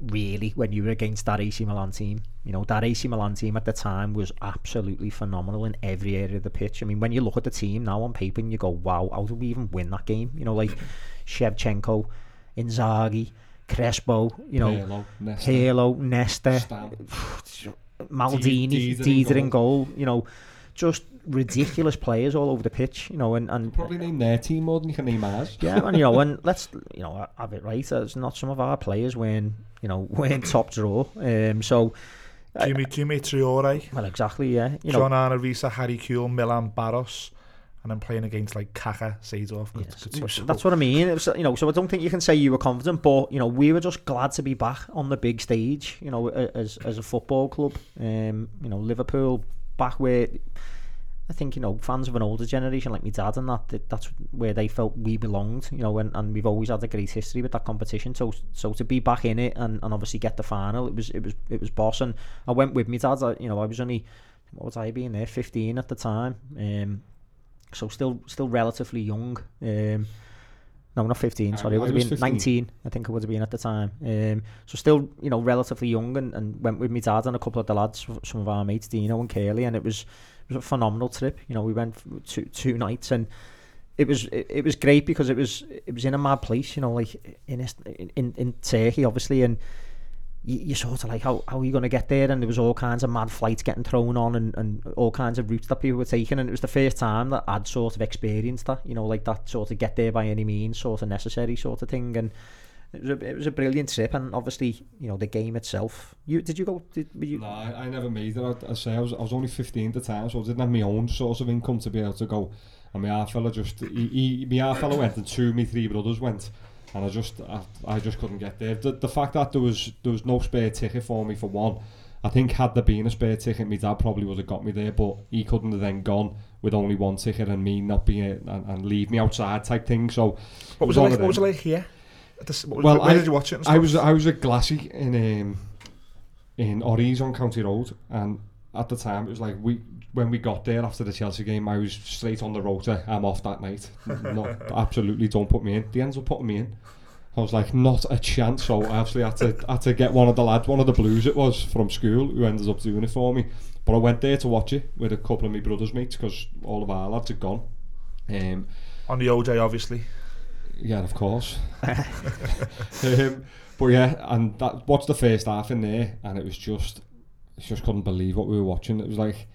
Really, when you were against that AC Milan team, you know that AC Milan team at the time was absolutely phenomenal in every area of the pitch. I mean, when you look at the team now on paper and you go, "Wow, how did we even win that game?" You know, like Shevchenko, Inzaghi, Crespo, you know, Halo, Nesta. [SIGHS] Maldini, Dida in goal. You know, just ridiculous players all over the pitch. You know, and and Probably name their team more than you can name ours. yeah, and you know, [LAUGHS] and let's you know have it right. It's not some of our players wearing you know wearing top draw. Um, so Djimi Djimi Traore, well, exactly, yeah. You know, John Arne Riise, Harry Kewell, Milan Baroš, and then playing against like Kaka, Seedorf. Yes. That's what I mean. It was, you know, so I don't think you can say you were confident, but you know, we were just glad to be back on the big stage. You know, as as a football club. Um, you know, Liverpool back where I think you know fans of an older generation like my dad and that, that that's where they felt we belonged. You know, and, and we've always had a great history with that competition. So so to be back in it and, and obviously get the final, it was it was it was boss. And I went with my dad. I, you know, I was only what was I being there, fifteen at the time. Um, so still still relatively young. Um, no, not 15, I- sorry, it I would have been 15. 19, I think it would have been at the time. Um, so still, you know, relatively young and, and went with my dad and a couple of the lads, some of our mates, Dino and Curly, and it was it was a phenomenal trip. You know, we went two two nights and it was it, it was great because it was it was in a mad place, you know, like in in in Turkey, obviously, and you, you sort of like how, how are you going to get there and there was all kinds of mad flights getting thrown on and, and all kinds of routes that people were taking and it was the first time that I'd sort of experienced that you know like that sort of get there by any means sort of necessary sort of thing and It was, a, it was a brilliant trip, and obviously, you know, the game itself. You did you go? Did you? No, I, I never made it. I, I say I was, I was only 15 at the time, so I didn't have my own source of income to be able to go. And my half fella just, he, he, my half fella went, and two of my three brothers went. and I just I, I just couldn't get there. The, the fact that there was there was no spare ticket for me for one, I think had there been a spare ticket, my dad probably would have got me there, but he couldn't have then gone with only one ticket and me not being and, and leave me outside type thing. So what was it, was it like? What was it like here? This- Well, where I- did you watch it? I was I was at Glassy in um, in Orries on County Road, and at the time it was like we when we got there after the Chelsea game, I was straight on the rotor. I'm off that night. no, [LAUGHS] absolutely, don't put me in. They ends up putting me in. I was like, not a chance. So I actually had to had to get one of the lads, one of the Blues it was from school, who ended up doing it for me. But I went there to watch it with a couple of my brothers' mates because all of our lads had gone. Um, on the OJ, obviously. Yeah, of course. [LAUGHS] um, but yeah, and that watched the first half in there, and it was just, just couldn't believe what we were watching. It was like,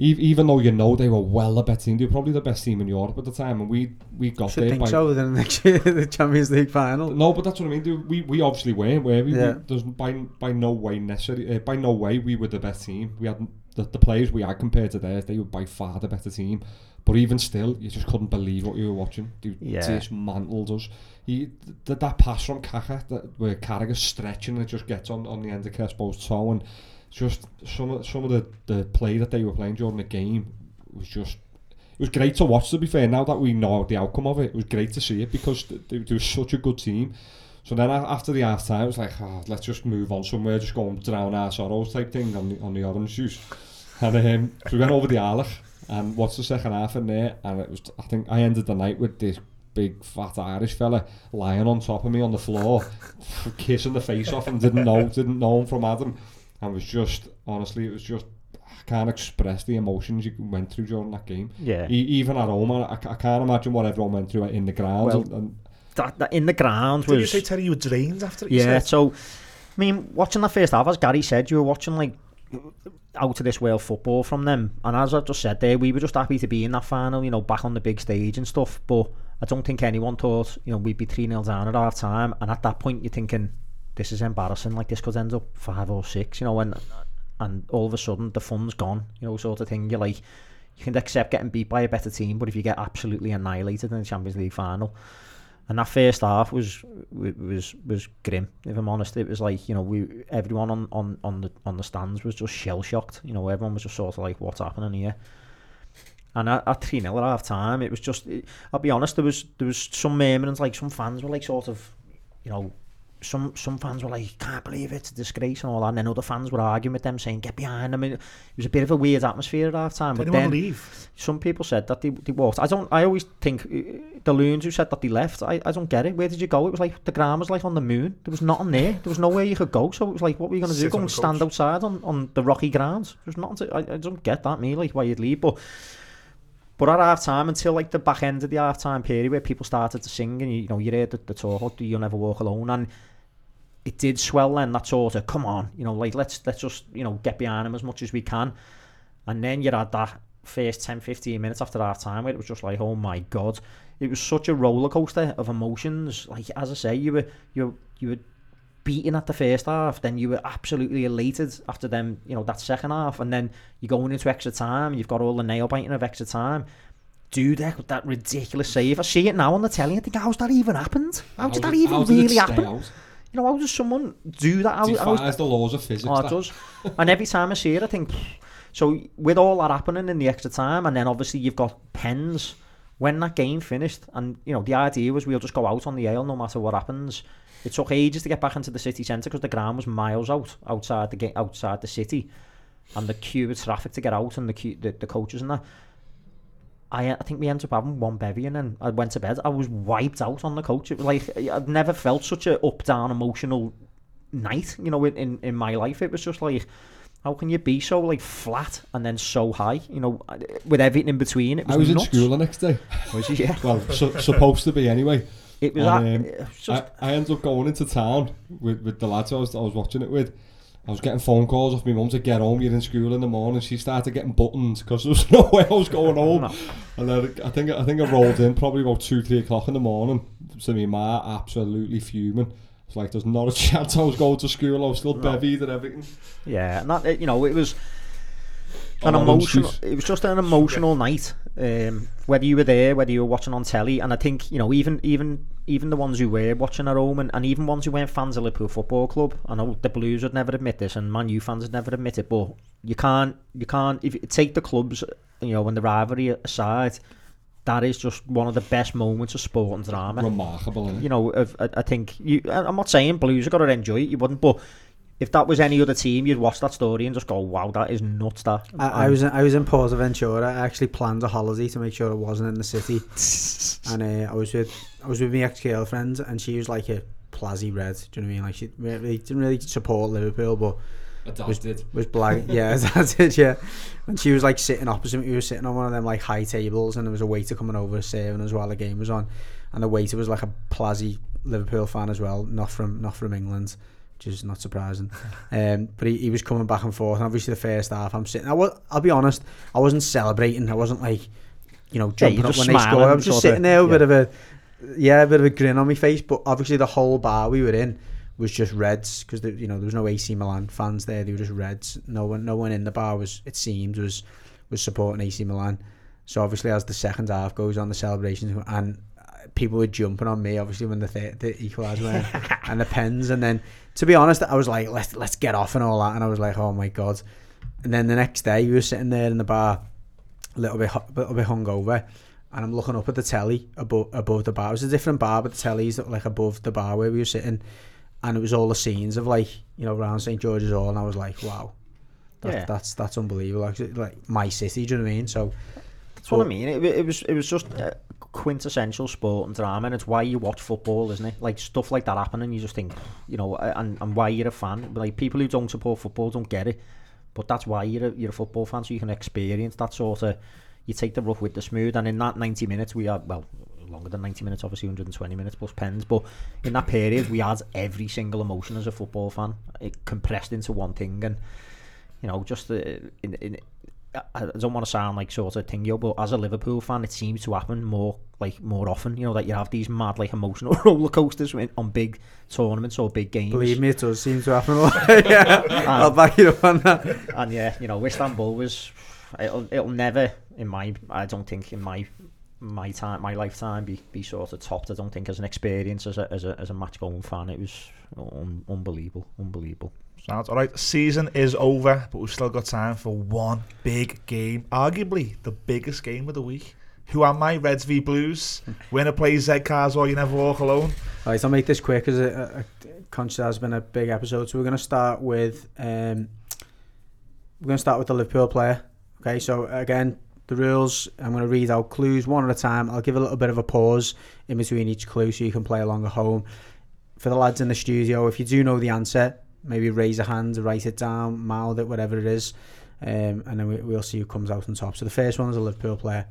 ev- even though you know they were well the better team, they were probably the best team in Europe at the time, and we we got Should there think by. so the next year, [LAUGHS] the Champions League final. No, but that's what I mean. We we obviously weren't, were we? Yeah. we there's by by no way necessary. Uh, by no way we were the best team. We had the, the players we had compared to theirs. They were by far the better team. But even still, you just couldn't believe what you were watching. They Yeah. dismantled us. He that that pass from Kaka that where Carragher's stretching and it just gets on, on the end of Crespo's toe and just some of some of the, the play that they were playing during the game was just it was great to watch to be fair now that we know the outcome of it it was great to see it because th- they, they were such a good team so then after the half time it was like oh, let's just move on somewhere just go and drown our sorrows type thing on the, on the orange juice and um, so we went over the Arlech Um, and watched the second half in there and it was I think I ended the night with this big fat Irish fella lying on top of me on the floor [LAUGHS] kissing the face off and didn't know didn't know him from Adam and was just honestly it was just I can't express the emotions you went through during that game Yeah. E- even at home I, I can't imagine what everyone went through in the ground Well, and, and That, that in the ground Did you say Terry you were drained after it? you Yeah, said? so I mean, watching the first half, as Gary said, you were watching like out of this world football from them, and as I've just said there, we were just happy to be in that final, you know, back on the big stage and stuff. But I don't think anyone thought, you know, we'd be three 0 down at half time, and at that point, you're thinking, this is embarrassing. Like this could end up five or six, you know, and and all of a sudden the fun's gone, you know, sort of thing. You're like, you can accept getting beat by a better team, but if you get absolutely annihilated in the Champions League final, and that first half was was was grim. If I'm honest, it was like you know we everyone on, on, on the on the stands was just shell shocked. You know everyone was just sort of like what's happening here. And at, three 0 at half time, it was just. I'll be honest, there was there was some murmurings like some fans were like sort of, you know, some some fans were like can't believe it, it's a disgrace and all that, and then other fans were arguing with them saying get behind them. It was a bit of a weird atmosphere at half time. Did But then leave? some people said that they, they walked. I don't. I always think uh, the loons who said that they left. I, I don't get it. Where did you go? It was like the ground was like on the moon. There was nothing there. There was nowhere you could go. So it was like, what were you going to do? Go and stand coach. outside on, on the rocky grounds? There's nothing. To, I, I don't get that. Me like why you'd leave, but. But at half time, until like the back end of the half time period where people started to sing and you, you know you heard the, the talk about You'll Never Walk Alone and it did swell then that sort of come on you know like let's let's just you know get behind him as much as we can. And then you had that first 10 15 minutes after half time where it was just like oh my god. It was such a roller coaster of emotions. Like as I say you were you were, you were beaten at the first half then you were absolutely elated after them you know that second half and then you're going into extra time you've got all the nail biting of extra time. Do that that ridiculous save. I see it now on the telly I think how's that even happened? How did How that even did really happen? out? you know, how does someone do that? How, Defies how is... the laws of physics. Oh, it does. and every time I see it, I think, so with all that happening in the extra time, and then obviously you've got pens, when that game finished, and you know, the idea was we'll just go out on the ale no matter what happens. It took ages to get back into the city centre because the ground was miles out, outside the, outside the city. And the queue of traffic to get out and the, queue, the, the coaches and that. I, I think we ended up having one bevy and then I went to bed. I was wiped out on the coach. It was like I've never felt such a up down emotional night. You know, in, in my life, it was just like, how can you be so like flat and then so high? You know, with everything in between. It was, I was in school the next day. Was he? Yeah. Well, su- supposed to be anyway. It was. And, that, um, it was just, I, I ended up going into town with, with the lads I was, I was watching it with. I was getting phone calls off my mum to get home. You're in school in the morning. She started getting buttons because there was [LAUGHS] no way I was going home. And then I think I think I rolled in probably about two three o'clock in the morning. So my ma absolutely fuming. It's like there's not a [LAUGHS] chance I was going to school. I was still No. bevied and everything. yeah, and that you know it was an emotional. It was just an emotional night. Um, whether you were there, whether you were watching on telly, and I think you know even even even the ones who were watching at home, and, and even ones who weren't fans of Liverpool Football Club. I know the Blues would never admit this, and Man U fans would never admit it, but you can't, you can't. If you take the clubs, you know, when the rivalry aside, that is just one of the best moments of sport and drama. Remarkable. you know, I, I think you. I'm not saying Blues have got to enjoy it. You wouldn't, but if that was any other team, you'd watch that story and just go, "Wow, that is nuts." That I, I was in, I was in Porto Ventura. I actually planned a holiday to make sure it wasn't in the city, [LAUGHS] and uh, I was with I was with my ex girlfriend, and she was like a Plazzy Red. Do you know what I mean? Like she really didn't really support Liverpool, but Adopted. was black. [LAUGHS] yeah, [LAUGHS] that's it. Yeah, and she was like sitting opposite me. We were sitting on one of them like high tables, and there was a waiter coming over serving us while the game was on, and the waiter was like a Plazzy Liverpool fan as well, not from not from England. Which is not surprising, [LAUGHS] um, but he, he was coming back and forth. And obviously, the first half, I'm sitting. I was, I'll be honest, I wasn't celebrating. I wasn't like, you know, jumping you're up when they scored. I was just sitting there with yeah. a bit of a, yeah, a bit of a grin on my face. But obviously, the whole bar we were in was just Reds because you know there was no AC Milan fans there. They were just Reds. No one, no one in the bar was. It seemed was was supporting AC Milan. So obviously, as the second half goes on, the celebrations and people were jumping on me. Obviously, when the th- the equaliser went [LAUGHS] and the pens, and then to be honest, I was like, let's let's get off and all that, and I was like, oh my god. And then the next day, we were sitting there in the bar, a little bit hu- little bit hungover, and I'm looking up at the telly above above the bar. It was a different bar, but the telly's like above the bar where we were sitting, and it was all the scenes of like you know around St George's Hall, and I was like, wow, that, Yeah. that's that's unbelievable. Like, like my city, do you know what I mean? So That's what I mean. It, it was it was just uh, quintessential sport and drama, and it's why you watch football, isn't it? Like stuff like that happening, you just think, you know, and, and why you're a fan. Like people who don't support football don't get it, but that's why you're a, you're a football fan, so you can experience that sort of. You take the rough with the smooth, and in that 90 minutes, we had well longer than 90 minutes, obviously 120 minutes plus pens, but in that period, we had every single emotion as a football fan, it compressed into one thing, and you know, just uh, in, in I don't want to sound like sort of thing, yo, but as a Liverpool fan, it seems to happen more like more often. You know, that you have these mad like emotional [LAUGHS] roller coasters on big tournaments or big games. believe me, it does seem to happen a lot. [LAUGHS] yeah, I'll back you up on that. And yeah, you know, Istanbul was it'll it'll never in my I don't think in my my time my lifetime be, be sort of topped. I don't think as an experience as a as a as a match going fan, it was un- unbelievable, unbelievable. Sounds all right. Season is over, but we've still got time for one big game, arguably the biggest game of the week. Who am I? Reds v Blues. [LAUGHS] Winner plays Z Cars or you never walk alone. All right, I'll make this quick because uh, conscious has been a big episode. So we're going to start with um, we're going to start with the Liverpool player. Okay, so again, the rules. I'm going to read out clues one at a time. I'll give a little bit of a pause in between each clue so you can play along at home. For the lads in the studio, if you do know the answer, maybe raise a hand, write it down, mouth it, whatever it is, um, and then we, we'll see who comes out on top. So the first one is a Liverpool player.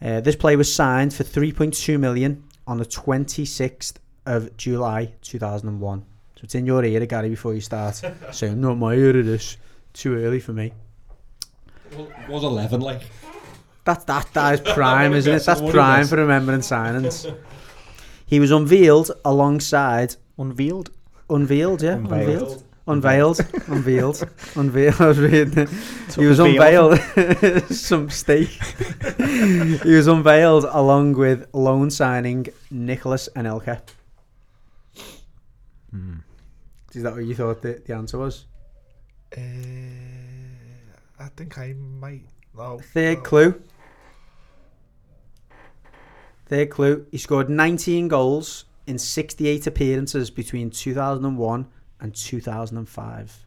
Uh, this player was signed for 3.2 million on the 26th of July 2001. So it's in your ear, Gary, before you start [LAUGHS] saying, "No, my ear it is too early for me." Well, was 11, like. That's that that is prime, [LAUGHS] isn't it? That's prime for remembering signings. [LAUGHS] He was unveiled alongside Unveiled. Unveiled, yeah, Unveiled. unveiled, unveiled, unveiled. I was reading it. He was unveiled. [LAUGHS] Some steak. he was unveiled along with loan signing Nicolas Anelka. Is that what you thought the, the answer was? Uh, I think I might. No. Third no. clue. Third clue. He scored 19 goals in 68 appearances between 2001 and 2005.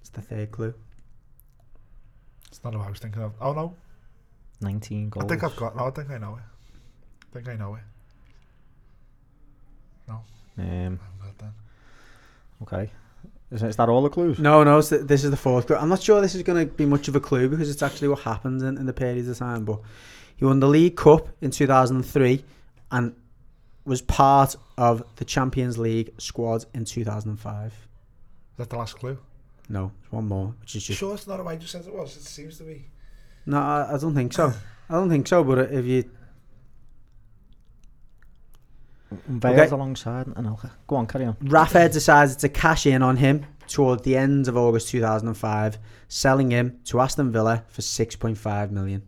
It's the third clue. It's not what I was thinking of. Oh no. 19 goals. I think I've got. No, I think I know it. I think I know it. Um, I'm not done. okay. Is, is that all the clues? No, no, it's the, this is the fourth clue. I'm not sure this is going to be much of a clue because it's actually what happened in, in the period of time. But he won the League Cup in 2003 and was part of the Champions League squad in 2005. Is that the last clue? No, there's one more, which is just Sure, it's not what I just said it was. It seems to be. No, I, I don't think so. I don't think so. But if you Unveiled Okay. alongside Anelka. Go on, carry on. Rafa decided to cash in on him toward the end of August 2005, selling him to Aston Villa for 6.5 million.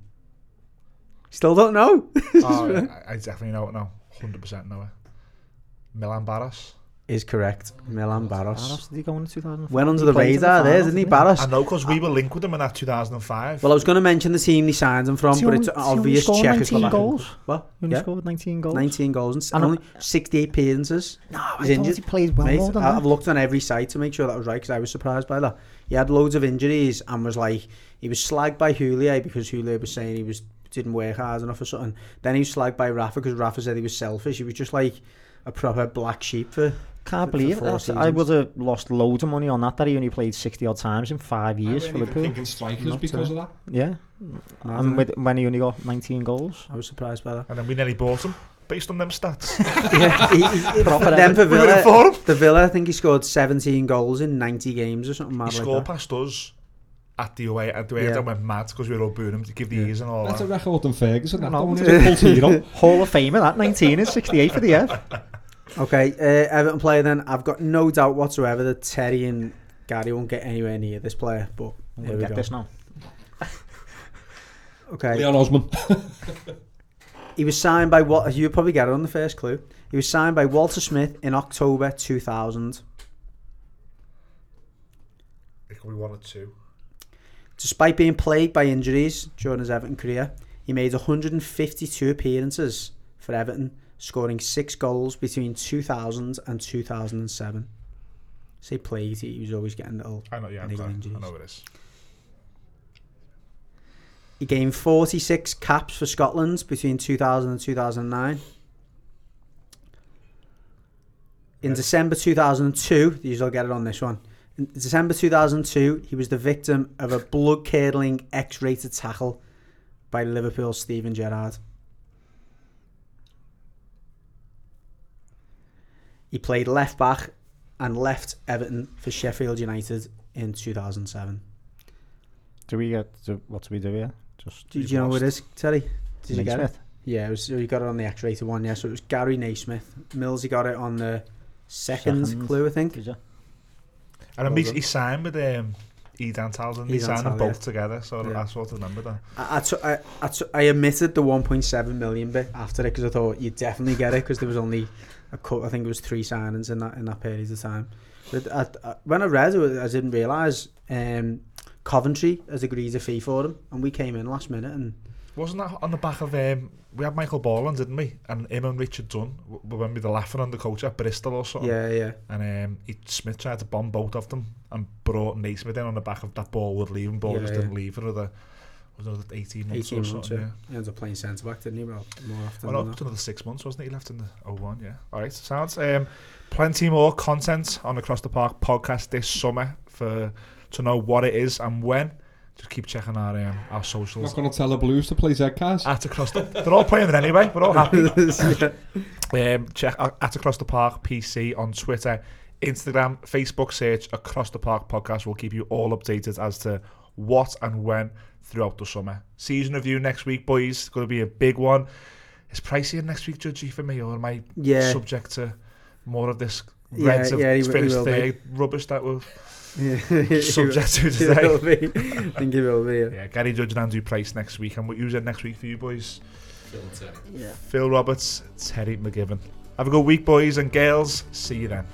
Still don't know. [LAUGHS] oh, I, I definitely know it now. 100% know it. Milan Baroš. Is correct. Milan Baroš. Baroš, did he go in 2005? Went under He the played in radar there, final, didn't he, Baroš? I know because we were linked with him in that 2005. Well, I was going to mention the team he signed him from, Has he but only- it's has he only obvious scored 19 Czechoslovakia. goals? What? He only Yeah. scored 19 goals. 19 goals and, s- And and only 68 appearances. No, He's I thought injured. he played well Mate, more than I- that. I've looked on every site to make sure that was right because I was surprised by that. He had loads of injuries and was like, he was slagged by Houllier because Houllier was saying he was didn't work hard enough or something. Then he was slagged by Rafa because Rafa said he was selfish. He was just like a proper black sheep for. Can't for believe four that. I seasons. would have lost loads of money on that. That he only played 60 odd times in five years for I wasn't even Liverpool. thinking strikers Not uh, because to- of that. Yeah, and with, when he only got 19 goals. I was surprised by that. and then we nearly bought him based on them stats. [LAUGHS] yeah, he, he, he, Proper then for we were in Villa, the Villa, I think he scored 17 goals in 90 games or something He like scored that. past us at the away. At the away, Yeah. I went mad because we were all booing him to give the Yeah. ears and all That's a that. record than Ferguson. That No. one was a cult. Hall of Famer, that 19 is 68 for the Ev. [LAUGHS] Okay, uh, Everton player then. I've got no doubt whatsoever that Terry and Gary won't get anywhere near this player, but I'm here we get go. this now. Okay, Leon Osman. [LAUGHS] he was signed by what? You probably get it on the first clue. He was signed by Walter Smith in October 2000. It could be one or two. Despite being plagued by injuries during his Everton career, he made 152 appearances for Everton, scoring six goals between 2000 and 2007. Say plagued, he was always getting little. I know, yeah, Legal I, I injuries. know it is. He gained 46 caps for Scotland between 2000 and 2009. In Yes. December 2002, these will get it on this one. In December 2002, he was the victim of a blood curdling X rated tackle by Liverpool's Steven Gerrard. He played left back and left Everton for Sheffield United in 2007. Do we get to, what do we do here? Just Did you know what it is, Terry? Did you get it? Yeah, it was, you got it on the X-rated one. Yeah, so it was Gary Naysmith. Mills, he got it on the second, Second. clue, I think. Did you? And then Well he, done. he signed with um, Edan Townsend. He signed them Tal, both together, so Yeah. I sort of remember that. I, I, took- I, I, took- I omitted the 1.7 million bit after it because I thought you'd definitely get it because there was only a cut. I think it was three signings in that in that period of time. But I, I, when I read it, I didn't realise um, Coventry has agreed a fee for him, and we came in last minute and Wasn't that on the back of um, we had Michael Borland, didn't we? And him and Richard Dunne were when we were laughing on the coach at Bristol or something. yeah, yeah, And um, he, Smith tried to bomb both of them and brought Naysmith in on the back of that ball would leave. Ball Yeah, just yeah. didn't leave for another, was another 18 months 18 or months. something. Yeah. Yeah. He ended up playing centre back, didn't he? Well, more often. Well, up to another six months, wasn't it? He left in the 01, yeah. All right, sounds. Um, plenty more content on Across the Park podcast this summer for to know what it is and when. Just keep checking our um, our I'm socials. not going to tell the Blues to play Z-Cars. At Across the, they're all playing it anyway. We're all happy. [LAUGHS] Yeah. Um, check at Across the Park PC on Twitter, Instagram, Facebook. Search Across the Park podcast. We'll keep you all updated as to what and when throughout the summer. Season review next week, boys. It's going to be a big one. Is pricey next week, Judgy, for me, or am I Yeah. subject to more of this Yeah, Reds of yeah, he he will be. third rubbish that we're Yeah. [LAUGHS] subject to He will today? be. I think he will be. Yeah. Yeah, Gary Judge and Andrew Price next week, and we'll use it next week for you boys. Phil, yeah. Phil Roberts, Terry McGibbon. Have a good week, boys and girls. See you then.